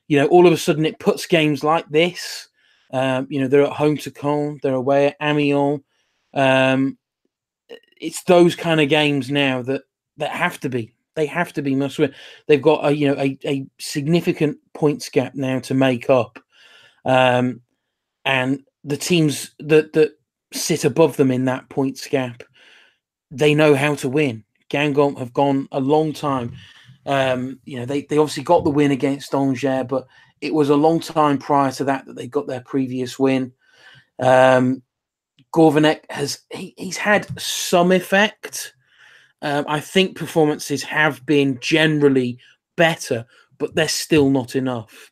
You know, all of a sudden it puts games like this. Um, you know, they're at home to Caen. They're away at Amiens. Um, it's those kind of games now that that have to be. They have to be must win. They've got a you know a, a significant points gap now to make up. Um, and the teams that that sit above them in that points gap, they know how to win. Guingamp have gone a long time. Um, you know, they, they obviously got the win against Angers, but it was a long time prior to that that they got their previous win. Um, Gourvennec has he, he's had some effect. Um, I think performances have been generally better, but they're still not enough.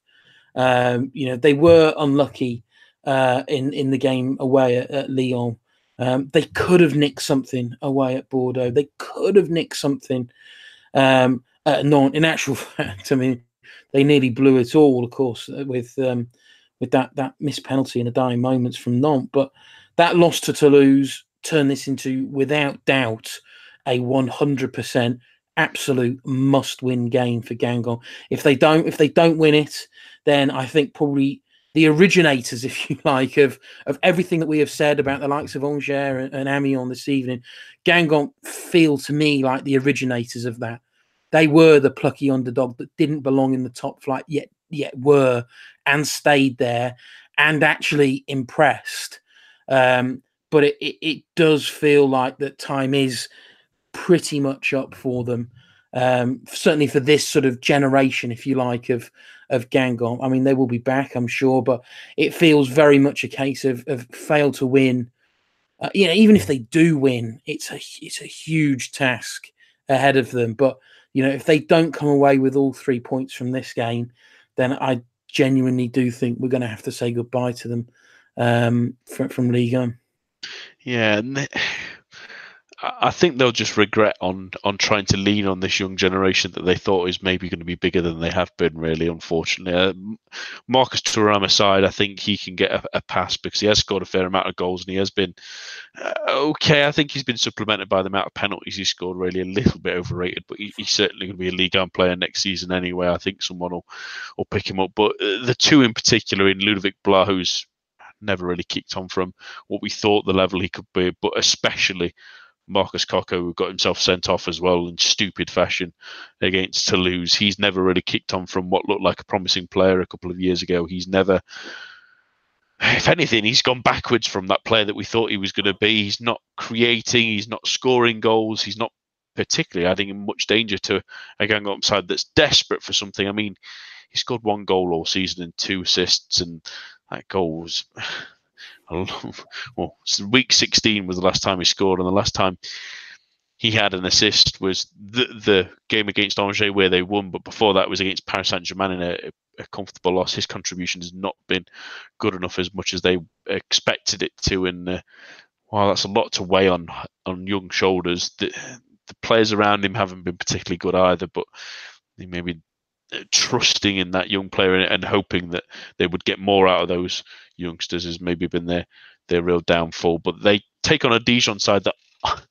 Um, you know, they were unlucky uh, in in the game away at, at Lyon. Um, they could have nicked something away at Bordeaux. They could have nicked something um, at Nantes. In actual fact, I mean, they nearly blew it all, of course, uh, with um, with that that missed penalty in the dying moments from Nantes. But that loss to Toulouse turned this into, without doubt, a 100% absolute must-win game for Guingamp. If they don't, if they don't win it, then I think probably the originators, if you like, of of everything that we have said about the likes of Angers and, and Amiens this evening, Guingamp feel to me like the originators of that. They were the plucky underdog that didn't belong in the top flight yet, yet were and stayed there and actually impressed. Um, but it, it, it does feel like that time is pretty much up for them. Um, certainly for this sort of generation, if you like, of of Guingamp. I mean, they will be back, I'm sure, but it feels very much a case of, of fail to win. Uh, you know, even if they do win, it's a it's a huge task ahead of them. But you know, if they don't come away with all three points from this game, then I genuinely do think we're going to have to say goodbye to them um, from, from Ligue 1. Yeah, I think they'll just regret on on trying to lean on this young generation that they thought is maybe going to be bigger than they have been. Really, unfortunately, uh, Marcus Thuram aside, I think he can get a, a, pass because he has scored a fair amount of goals and he has been uh, okay. I think he's been supplemented by the amount of penalties he scored. Really, a little bit overrated, but he, he's certainly going to be a Ligue 1 player next season anyway. I think someone will will pick him up. But uh, the two in particular, in Ludovic Blas, who's never really kicked on from what we thought the level he could be, but especially Marcus Coco, got himself sent off as well in stupid fashion against Toulouse. He's never really kicked on from what looked like a promising player a couple of years ago. He's never, if anything, he's gone backwards from that player that we thought he was going to be. He's not creating, he's not scoring goals, he's not particularly adding much danger to a Guingamp side that's desperate for something. I mean, he scored one goal all season and two assists, and that goal was well, week 16 was the last time he scored, and the last time he had an assist was the the game against Angers where they won, but before that was against Paris Saint Germain in a, a, comfortable loss. His contribution has not been good enough as much as they expected it to, and uh, while that's a lot to weigh on on young shoulders, the, the players around him haven't been particularly good either. But maybe trusting in that young player and, and hoping that they would get more out of those youngsters has maybe been their their real downfall. But they take on a Dijon side that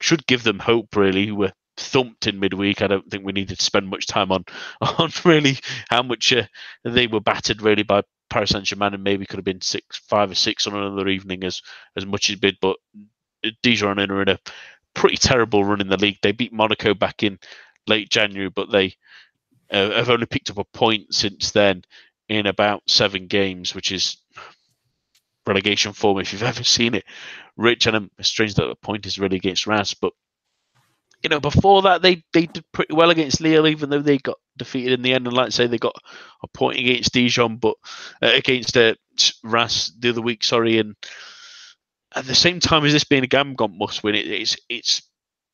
should give them hope. Really, who were thumped in midweek. I don't think we needed to spend much time on on really how much uh, they were battered really by Paris Saint Germain, and maybe could have been six, five or six on another evening as as much as bid. But Dijon are in a pretty terrible run in the league. They beat Monaco back in late January, but they uh, have only picked up a point since then in about seven games, which is relegation form if you've ever seen it. Rich and it's strange that the point is really against Reims, but you know before that they they did pretty well against Lille, even though they got defeated in the end. And like I say, they got a point against Dijon, but uh, against uh, Reims the other week. Sorry, and at the same time as this being a Guingamp must win, it, it's it's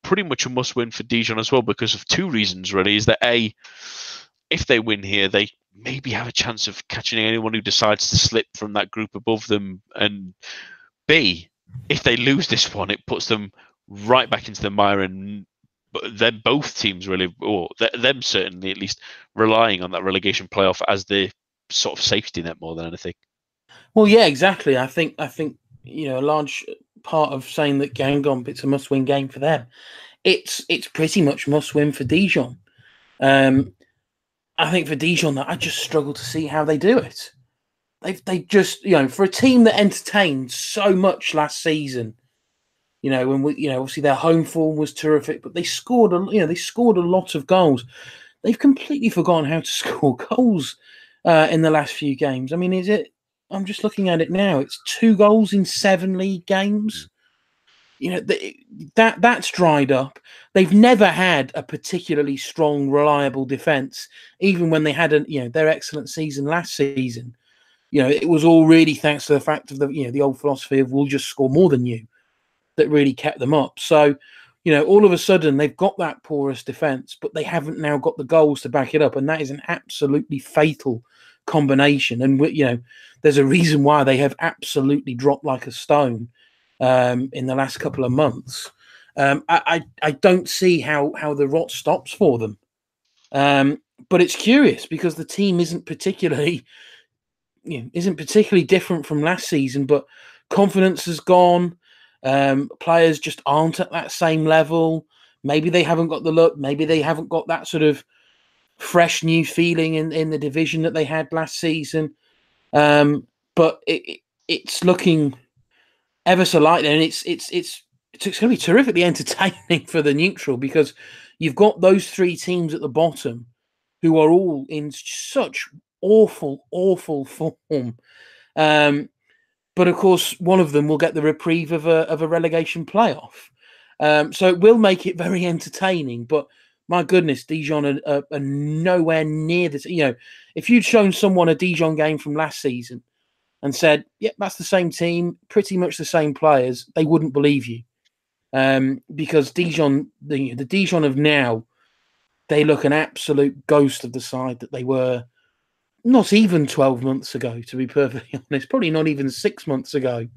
pretty much a must win for Dijon as well because of two reasons really. Is that a if they win here, they maybe have a chance of catching anyone who decides to slip from that group above them. And B, if they lose this one, it puts them right back into the mire and then both teams really, or them certainly at least, relying on that relegation playoff as the sort of safety net more than anything. Well, yeah, exactly. I think I think you know a large part of saying that Guingamp it's a must-win game for them. It's it's pretty much must-win for Dijon. Um, I think for Dijon, that I just struggle to see how they do it. They they just you know for a team that entertained so much last season, you know when we you know obviously their home form was terrific, but they scored a you know they scored a lot of goals. They've completely forgotten how to score goals uh, in the last few games. I mean, is it? I'm just looking at it now. It's two goals in seven league games mm. you know that that's dried up. They've never had a particularly strong, reliable defense, even when they had a you know their excellent season last season. You know it was all really thanks to the fact of the you know the old philosophy of we'll just score more than you that really kept them up. So you know all of a sudden they've got that porous defense, but they haven't now got the goals to back it up, and that is an absolutely fatal combination. And you know there's a reason why they have absolutely dropped like a stone um, in the last couple of months. Um, I, I, I don't see how how the rot stops for them. Um, but it's curious because the team isn't particularly, you know, isn't particularly different from last season. But confidence has gone. Um, players just aren't at that same level. Maybe they haven't got the look. Maybe they haven't got that sort of fresh new feeling in, in the division that they had last season. Um, but it, it's looking ever so lightly, and it's it's it's it's going to be terrifically entertaining for the neutral because you've got those three teams at the bottom who are all in such awful, awful form. Um, but of course, one of them will get the reprieve of a of a relegation playoff. Um, so it will make it very entertaining. But my goodness, Dijon are, are, are nowhere near this. You know, if you'd shown someone a Dijon game from last season and said, "Yeah, that's the same team, pretty much the same players," they wouldn't believe you, um, because Dijon, the the Dijon of now, they look an absolute ghost of the side that they were not even 12 months ago to be perfectly honest probably not even six months ago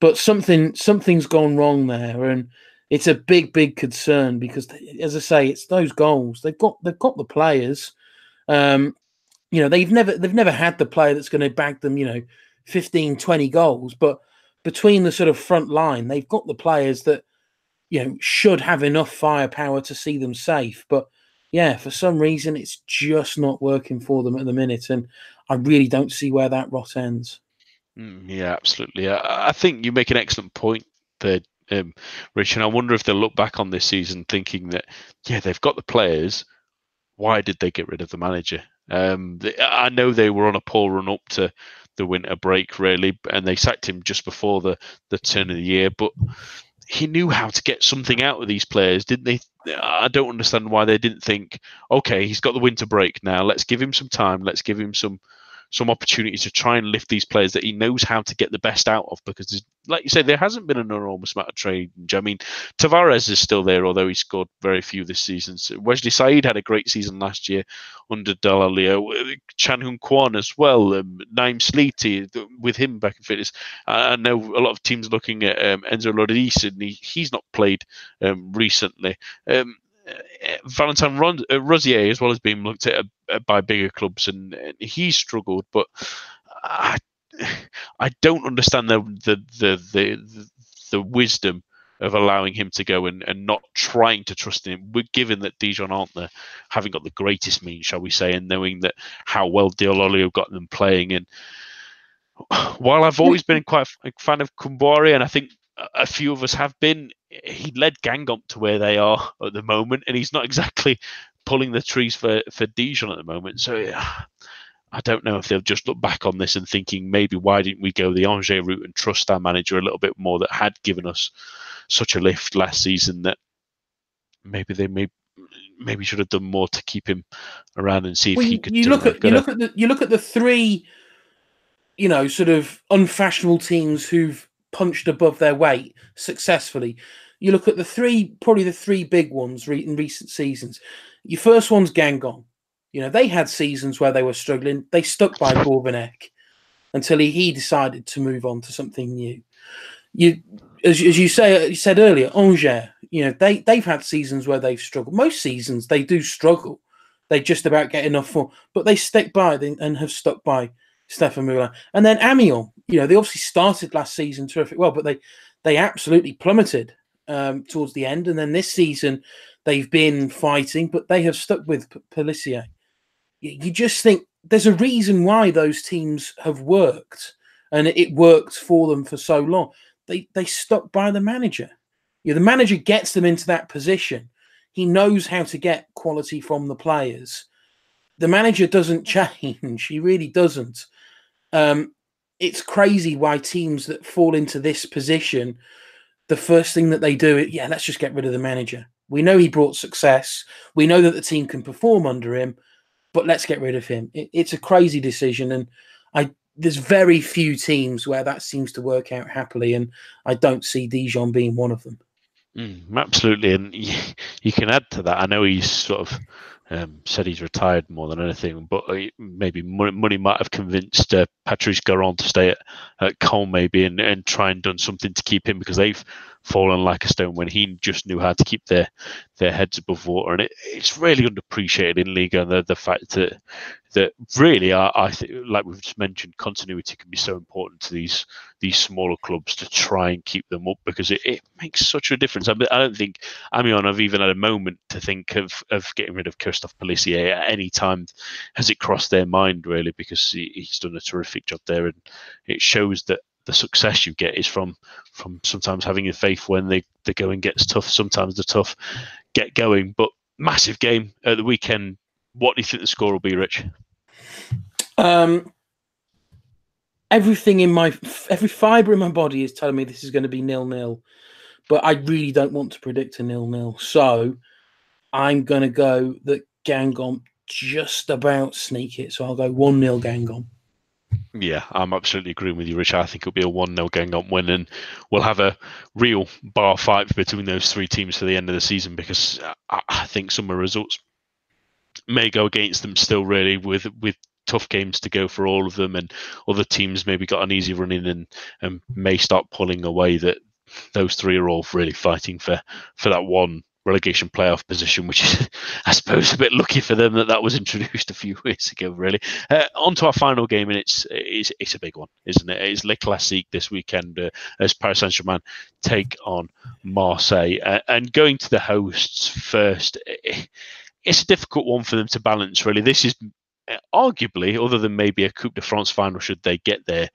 but something something's gone wrong there and it's a big, big concern because, as I say, it's those goals. They've got they've got the players. Um, you know, they've never they've never had the player that's going to bag them. You know, 15, 20 goals. But between the sort of front line, they've got the players that you know should have enough firepower to see them safe. But yeah, for some reason, it's just not working for them at the minute, and I really don't see where that rot ends. Mm, yeah, absolutely. I, I think you make an excellent point there, um, Rich, and I wonder if they'll look back on this season thinking that, yeah, they've got the players. Why did they get rid of the manager? Um, they, I know they were on a poor run up to the winter break, really, and they sacked him just before the, the turn of the year. But he knew how to get something out of these players, didn't they? I don't understand why they didn't think, okay, he's got the winter break now. Let's give him some time. Let's give him some some opportunities to try and lift these players that he knows how to get the best out of. Because, like you say, there hasn't been an enormous amount of change. I mean, Tavares is still there, although he scored very few this season. So Wesley Said had a great season last year under Dall'Oglio. Chan Hyun Kwon as well. Um, Naim Sliti, with him back in fitness. I know a lot of teams looking at um, Enzo Lloris, and he, he's not played um, recently. Um, Valentin Ron- uh, Rosier as well as being looked at uh, by bigger clubs, and, and he struggled. But I, I don't understand the the the the, the wisdom of allowing him to go and, and not trying to trust him, given that Dijon aren't the having got the greatest means, shall we say, and knowing that how well Dall'Oglio got them playing. And while I've always been quite a fan of Kombouaré, and I think a few of us have been. He led Guingamp to where they are at the moment, and he's not exactly pulling the trees for for Dijon at the moment. So I don't know if they'll just look back on this and thinking maybe why didn't we go the Angers route and trust our manager a little bit more that had given us such a lift last season that maybe they may maybe should have done more to keep him around and see if well, he could. You look at you look at the you look at the three, you know, sort of unfashionable teams who've punched above their weight successfully. You look at the three, probably the three big ones re- in recent seasons. Your first one's Guingamp. You know, they had seasons where they were struggling. They stuck by Gourvennec until he, he decided to move on to something new. You, as, as you say, you said earlier, Angers. You know, they they've had seasons where they've struggled. Most seasons they do struggle. They just about get enough for, but they stick by and have stuck by Stéphane Moulin. And then Amiens, you know, they obviously started last season terrific well, but they they absolutely plummeted um, towards the end. And then this season, they've been fighting, but they have stuck with P- Pélissier. You just think there's a reason why those teams have worked, and it worked for them for so long. They they stuck by the manager. You know, the manager gets them into that position. He knows how to get quality from the players. The manager doesn't change. He really doesn't. Um, it's crazy why teams that fall into this position, the first thing that they do is, yeah, let's just get rid of the manager. We know he brought success. We know that the team can perform under him, but let's get rid of him. It, it's a crazy decision, and I there's very few teams where that seems to work out happily, and I don't see Dijon being one of them. Mm, absolutely, and you, you, can add to that. I know he's sort of um, said he's retired more than anything, but uh, maybe money, money might have convinced uh, Patrice Garande to stay at, at Cole maybe and, and try and done something to keep him because they've fallen like a stone when he just knew how to keep their their heads above water, and it, it's really underappreciated in Ligue 1. The the fact that that really, I, I think, like we've just mentioned, continuity can be so important to these these smaller clubs to try and keep them up because it, it makes such a difference. I, I don't think Amiens have even had a moment to think of of getting rid of Christophe Pélissier at any time. Has it crossed their mind really? Because he, he's done a terrific job there, and it shows that the success you get is from from sometimes having a faith when the the going gets tough. Sometimes the tough get going. But massive game at the weekend. What do you think the score will be, Rich? Um, everything in my every fiber in my body is telling me this is going to be nil nil, but I really don't want to predict a nil nil. So I'm going to go that Guingamp just about sneak it. So I'll go one 0 Guingamp. Yeah, I'm absolutely agreeing with you, Rich. I think it'll be a 1 0 Guingamp win, and we'll have a real bar fight between those three teams for the end of the season because I, think some of the results may go against them still, really, with with tough games to go for all of them, and other teams maybe got an easy run in and, and may start pulling away. That those three are all really fighting for for that one relegation playoff position, which is, I suppose, a bit lucky for them that that was introduced a few weeks ago. Really, uh, on to our final game, and it's it's, it's a big one, isn't it? It's Le Classique this weekend uh, as Paris Saint Germain take on Marseille, uh, and going to the hosts first. It's a difficult one for them to balance. Really, this is uh, arguably, other than maybe a Coupe de France final, should they get there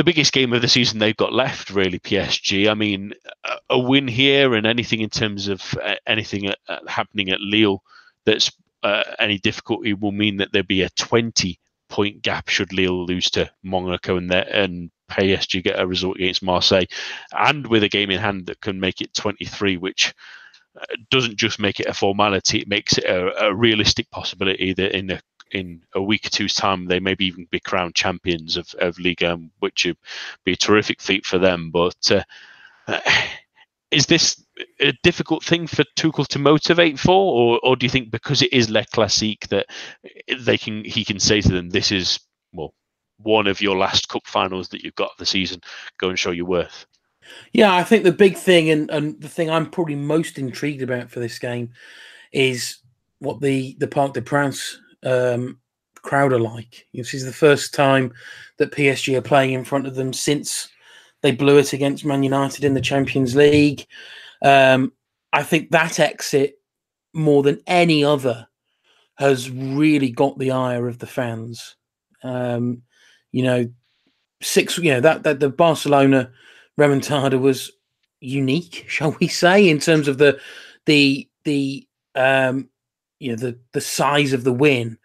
the biggest game of the season they've got left, really. PSG. I mean, a, a win here and anything in terms of uh, anything happening at Lille that's uh, any difficulty will mean that there'll be a 20 point gap should Lille lose to Monaco and there, and PSG get a result against Marseille, and with a game in hand that can make it 23, which uh, doesn't just make it a formality; it makes it a, a realistic possibility that in the in a week or two's time, they maybe even be crowned champions of, of Ligue 1, which would be a terrific feat for them. But uh, is this a difficult thing for Tuchel to motivate for, or, or do you think because it is Le Classique that they can he can say to them, "This is well one of your last cup finals that you've got of the season. Go and show your worth." Yeah, I think the big thing and, and the thing I'm probably most intrigued about for this game is what the the Parc des Princes um, crowd alike. This is the first time that PSG are playing in front of them since they blew it against Man United in the Champions League. Um, I think that exit, more than any other, has really got the ire of the fans. Um, you know, six. You know that that the Barcelona remontada was unique, shall we say, in terms of the the the um, you know the the size of the win,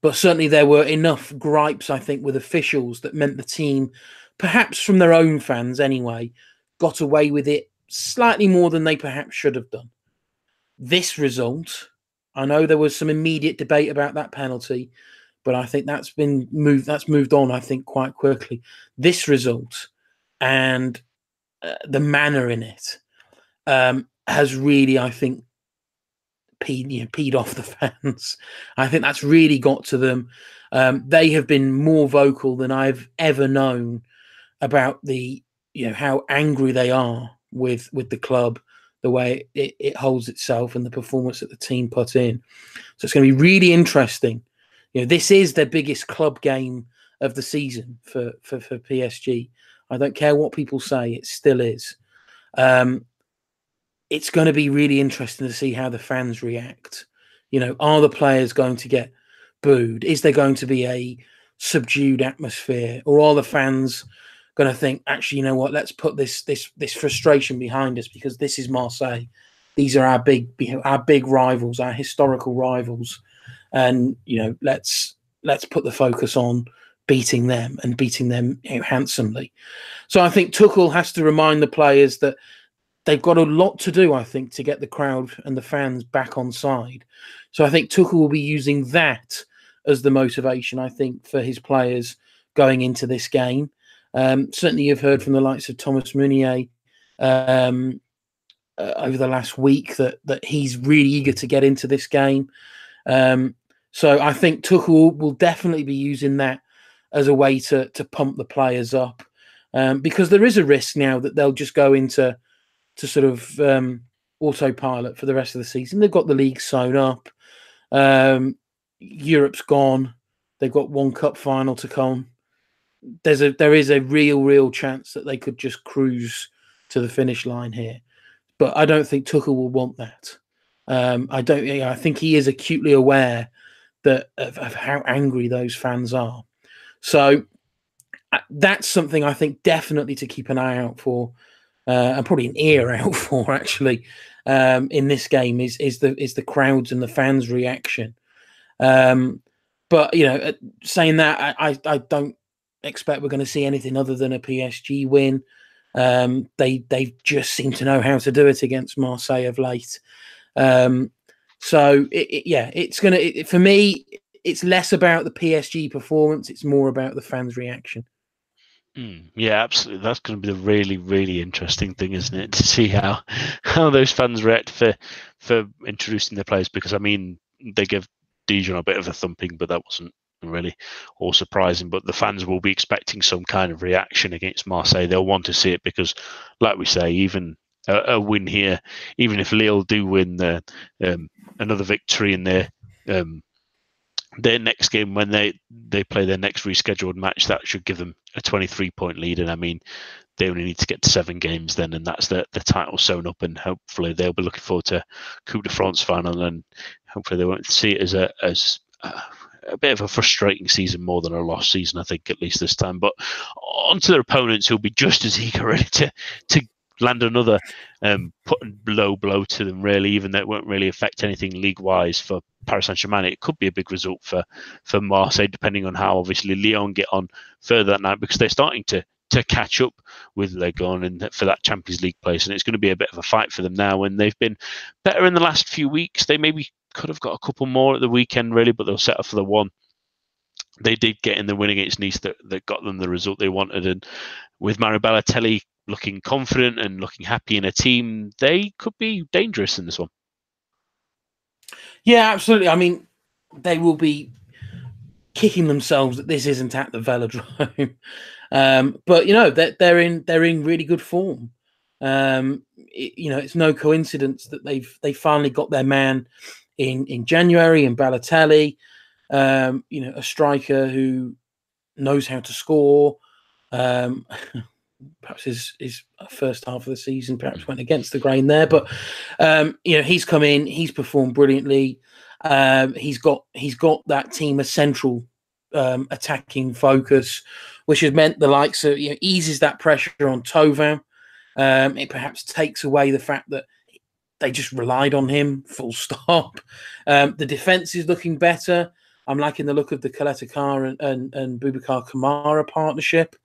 but certainly there were enough gripes I think with officials that meant the team, perhaps from their own fans anyway, got away with it slightly more than they perhaps should have done. This result, I know there was some immediate debate about that penalty, but I think that's been moved. That's moved on. I think quite quickly. This result and uh, the manner in it um, has really, I think, peed, you know, peed off the fans. I think that's really got to them. Um, they have been more vocal than I've ever known about the, you know, how angry they are with with the club, the way it, it holds itself, and the performance that the team put in. So it's going to be really interesting. You know, this is their biggest club game of the season for for, for PSG. I don't care what people say; it still is. Um, it's going to be really interesting to see how the fans react. You know, are the players going to get booed? Is there going to be a subdued atmosphere, or are the fans going to think, actually, you know what? Let's put this this this frustration behind us because this is Marseille. These are our big our big rivals, our historical rivals, and you know, let's let's put the focus on beating them and beating them you know, handsomely. So I think Tuchel has to remind the players that they've got a lot to do, I think, to get the crowd and the fans back on side. So I think Tuchel will be using that as the motivation, I think, for his players going into this game. Um, certainly, you've heard from the likes of Thomas Meunier um, uh, over the last week that that he's really eager to get into this game. Um, so I think Tuchel will definitely be using that as a way to to pump the players up um, because there is a risk now that they'll just go into to sort of um, autopilot for the rest of the season. They've got the league sewn up. Um, Europe's gone. They've got one cup final to come. There's a there is a real real chance that they could just cruise to the finish line here, but I don't think Tuchel will want that. Um, I don't. You know, I think he is acutely aware that of, of how angry those fans are. So uh, that's something I think definitely to keep an eye out for, uh, and probably an ear out for actually um, in this game is is the is the crowds and the fans' reaction. Um, but you know, uh, saying that, I, I, I don't expect we're going to see anything other than a PSG win. Um, they they just seem to know how to do it against Marseille of late. Um, so it, it, yeah, it's gonna it, for me. It's less about the PSG performance; it's more about the fans' reaction. Mm, yeah, absolutely. That's going to be the really, really interesting thing, isn't it? To see how how those fans react for for introducing their players. Because I mean, they give Dijon a bit of a thumping, but that wasn't really all surprising. But the fans will be expecting some kind of reaction against Marseille. They'll want to see it because, like we say, even a, a win here, even if Lille do win the, um, another victory in their um, their next game when they they play their next rescheduled match, that should give them a 23 point lead. And I mean, they only need to get to seven games then, and that's the the title sewn up. And hopefully, they'll be looking forward to Coupe de France final, and hopefully, they won't see it as a as a, a bit of a frustrating season more than a lost season. I think at least this time. But on to their opponents, who'll be just as eager ready to to land another um, put low blow to them. Really, even though it won't really affect anything league wise for Paris Saint Germain, it could be a big result for for Marseille, depending on how obviously Lyon get on further that night because they're starting to to catch up with Legon and for that Champions League place, and it's going to be a bit of a fight for them now. And they've been better in the last few weeks. They maybe could have got a couple more at the weekend, really, but they'll settle for the one. They did get in the win against Nice that, that got them the result they wanted, and with Mario Balotelli looking confident and looking happy in a team, they could be dangerous in this one. Yeah, absolutely. I mean, they will be kicking themselves that this isn't at the Velodrome. um, but you know, they're, they're in they're in really good form. Um, it, you know, it's no coincidence that they've they finally got their man in in January in Balotelli. Um, you know, a striker who knows how to score. Um, perhaps his his first half of the season perhaps went against the grain there, but um, you know he's come in, he's performed brilliantly. Um, he's got he's got that team a central um, attacking focus, which has meant the likes of you know eases that pressure on Thauvin. Um, it perhaps takes away the fact that they just relied on him. Full stop. Um, the defense is looking better. I'm liking the look of the Caleta and, and, and Boubacar Kamara partnership.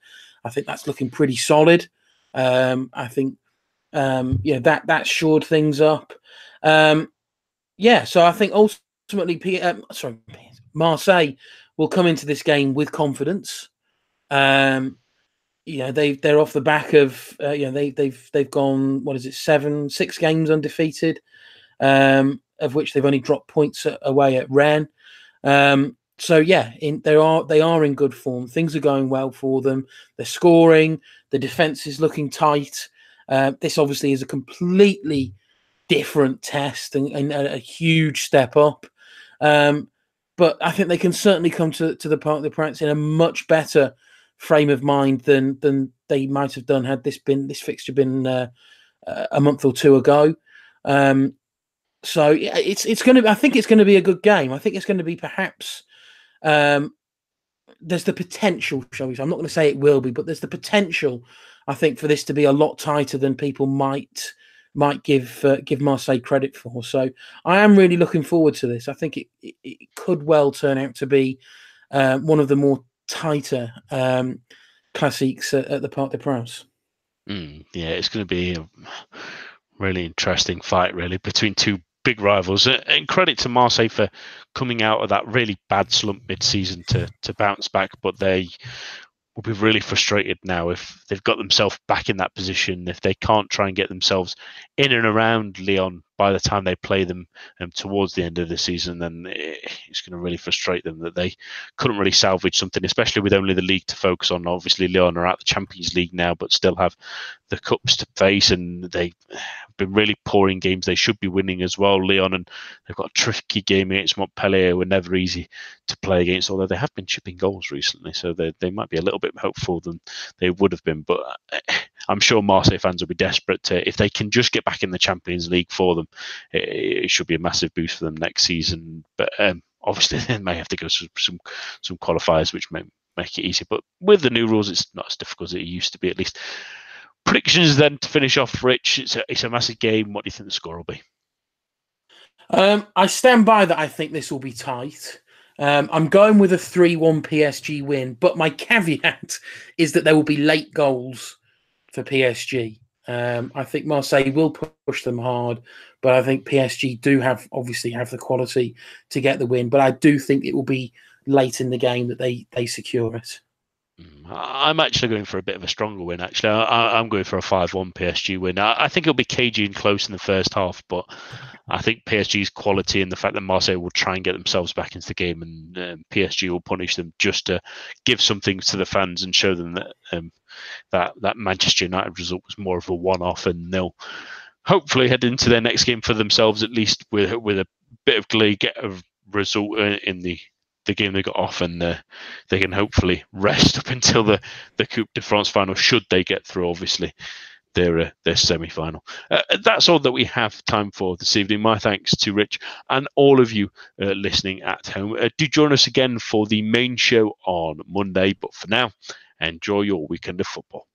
I think that's looking pretty solid. Um, I think um, yeah that that shored things up. Um, yeah, so I think ultimately, P- um, sorry, Marseille will come into this game with confidence. Um, you know they they're off the back of uh, you know they they've they've gone what is it seven six games undefeated, um, of which they've only dropped points away at Rennes. Um, so yeah, in, they are they are in good form. Things are going well for them. They're scoring. The defense is looking tight. Uh, this obviously is a completely different test and, and a, a, huge step up. Um, but I think they can certainly come to, to the Parc des Princes in a much better frame of mind than than they might have done had this been this fixture been uh, a month or two ago. Um, so yeah, it's it's going to. I think it's going to be a good game. I think it's going to be perhaps um, there's the potential, shall we say? I'm not going to say it will be, but there's the potential, I think, for this to be a lot tighter than people might might give uh, give Marseille credit for. So I am really looking forward to this. I think it, it, it could well turn out to be uh, one of the more tighter um, classiques at, at the Parc des Princes. Mm, yeah, it's going to be a really interesting fight, really, between two big rivals. And credit to Marseille for coming out of that really bad slump mid-season to to bounce back, but they will be really frustrated now if they've got themselves back in that position. If they can't try and get themselves in and around Lyon by the time they play them um, towards the end of the season, then it's going to really frustrate them that they couldn't really salvage something, especially with only the league to focus on. Obviously, Lyon are out the Champions League now, but still have the cups to face, and they've been really poor in games they should be winning as well. Lyon and they've got a tricky game against Montpellier, were never easy to play against, although they have been chipping goals recently, so they they might be a little bit hopeful than they would have been. But I'm sure Marseille fans will be desperate to if they can just get back in the Champions League for them. It, it should be a massive boost for them next season. But um, obviously, they may have to go through some some qualifiers, which may make it easier. But with the new rules, it's not as difficult as it used to be, at least. Predictions then to finish off, Rich. It's a, it's a massive game. What do you think the score will be? Um, I stand by that. I think this will be tight. Um, I'm going with a 3 1 PSG win, but my caveat is that there will be late goals for PSG. Um, I think Marseille will push them hard, but I think PSG do have obviously have the quality to get the win. But I do think it will be late in the game that they they secure it. Mm, I'm actually going for a bit of a stronger win. Actually, I, am going for a five-one PSG win. I, I, think it'll be cagey and close in the first half, but I think PSG's quality and the fact that Marseille will try and get themselves back into the game, and um, PSG will punish them just to give something to the fans and show them that um, that that Manchester United result was more of a one-off, and they'll hopefully head into their next game for themselves at least with with a bit of glee, get a result uh, in the the game they got off, and uh, they can hopefully rest up until the the Coupe de France final. Should they get through, obviously, their uh, their semi final. Uh, that's all that we have time for this evening. My thanks to Rich and all of you uh, listening at home. Uh, do join us again for the main show on Monday. But for now, enjoy your weekend of football.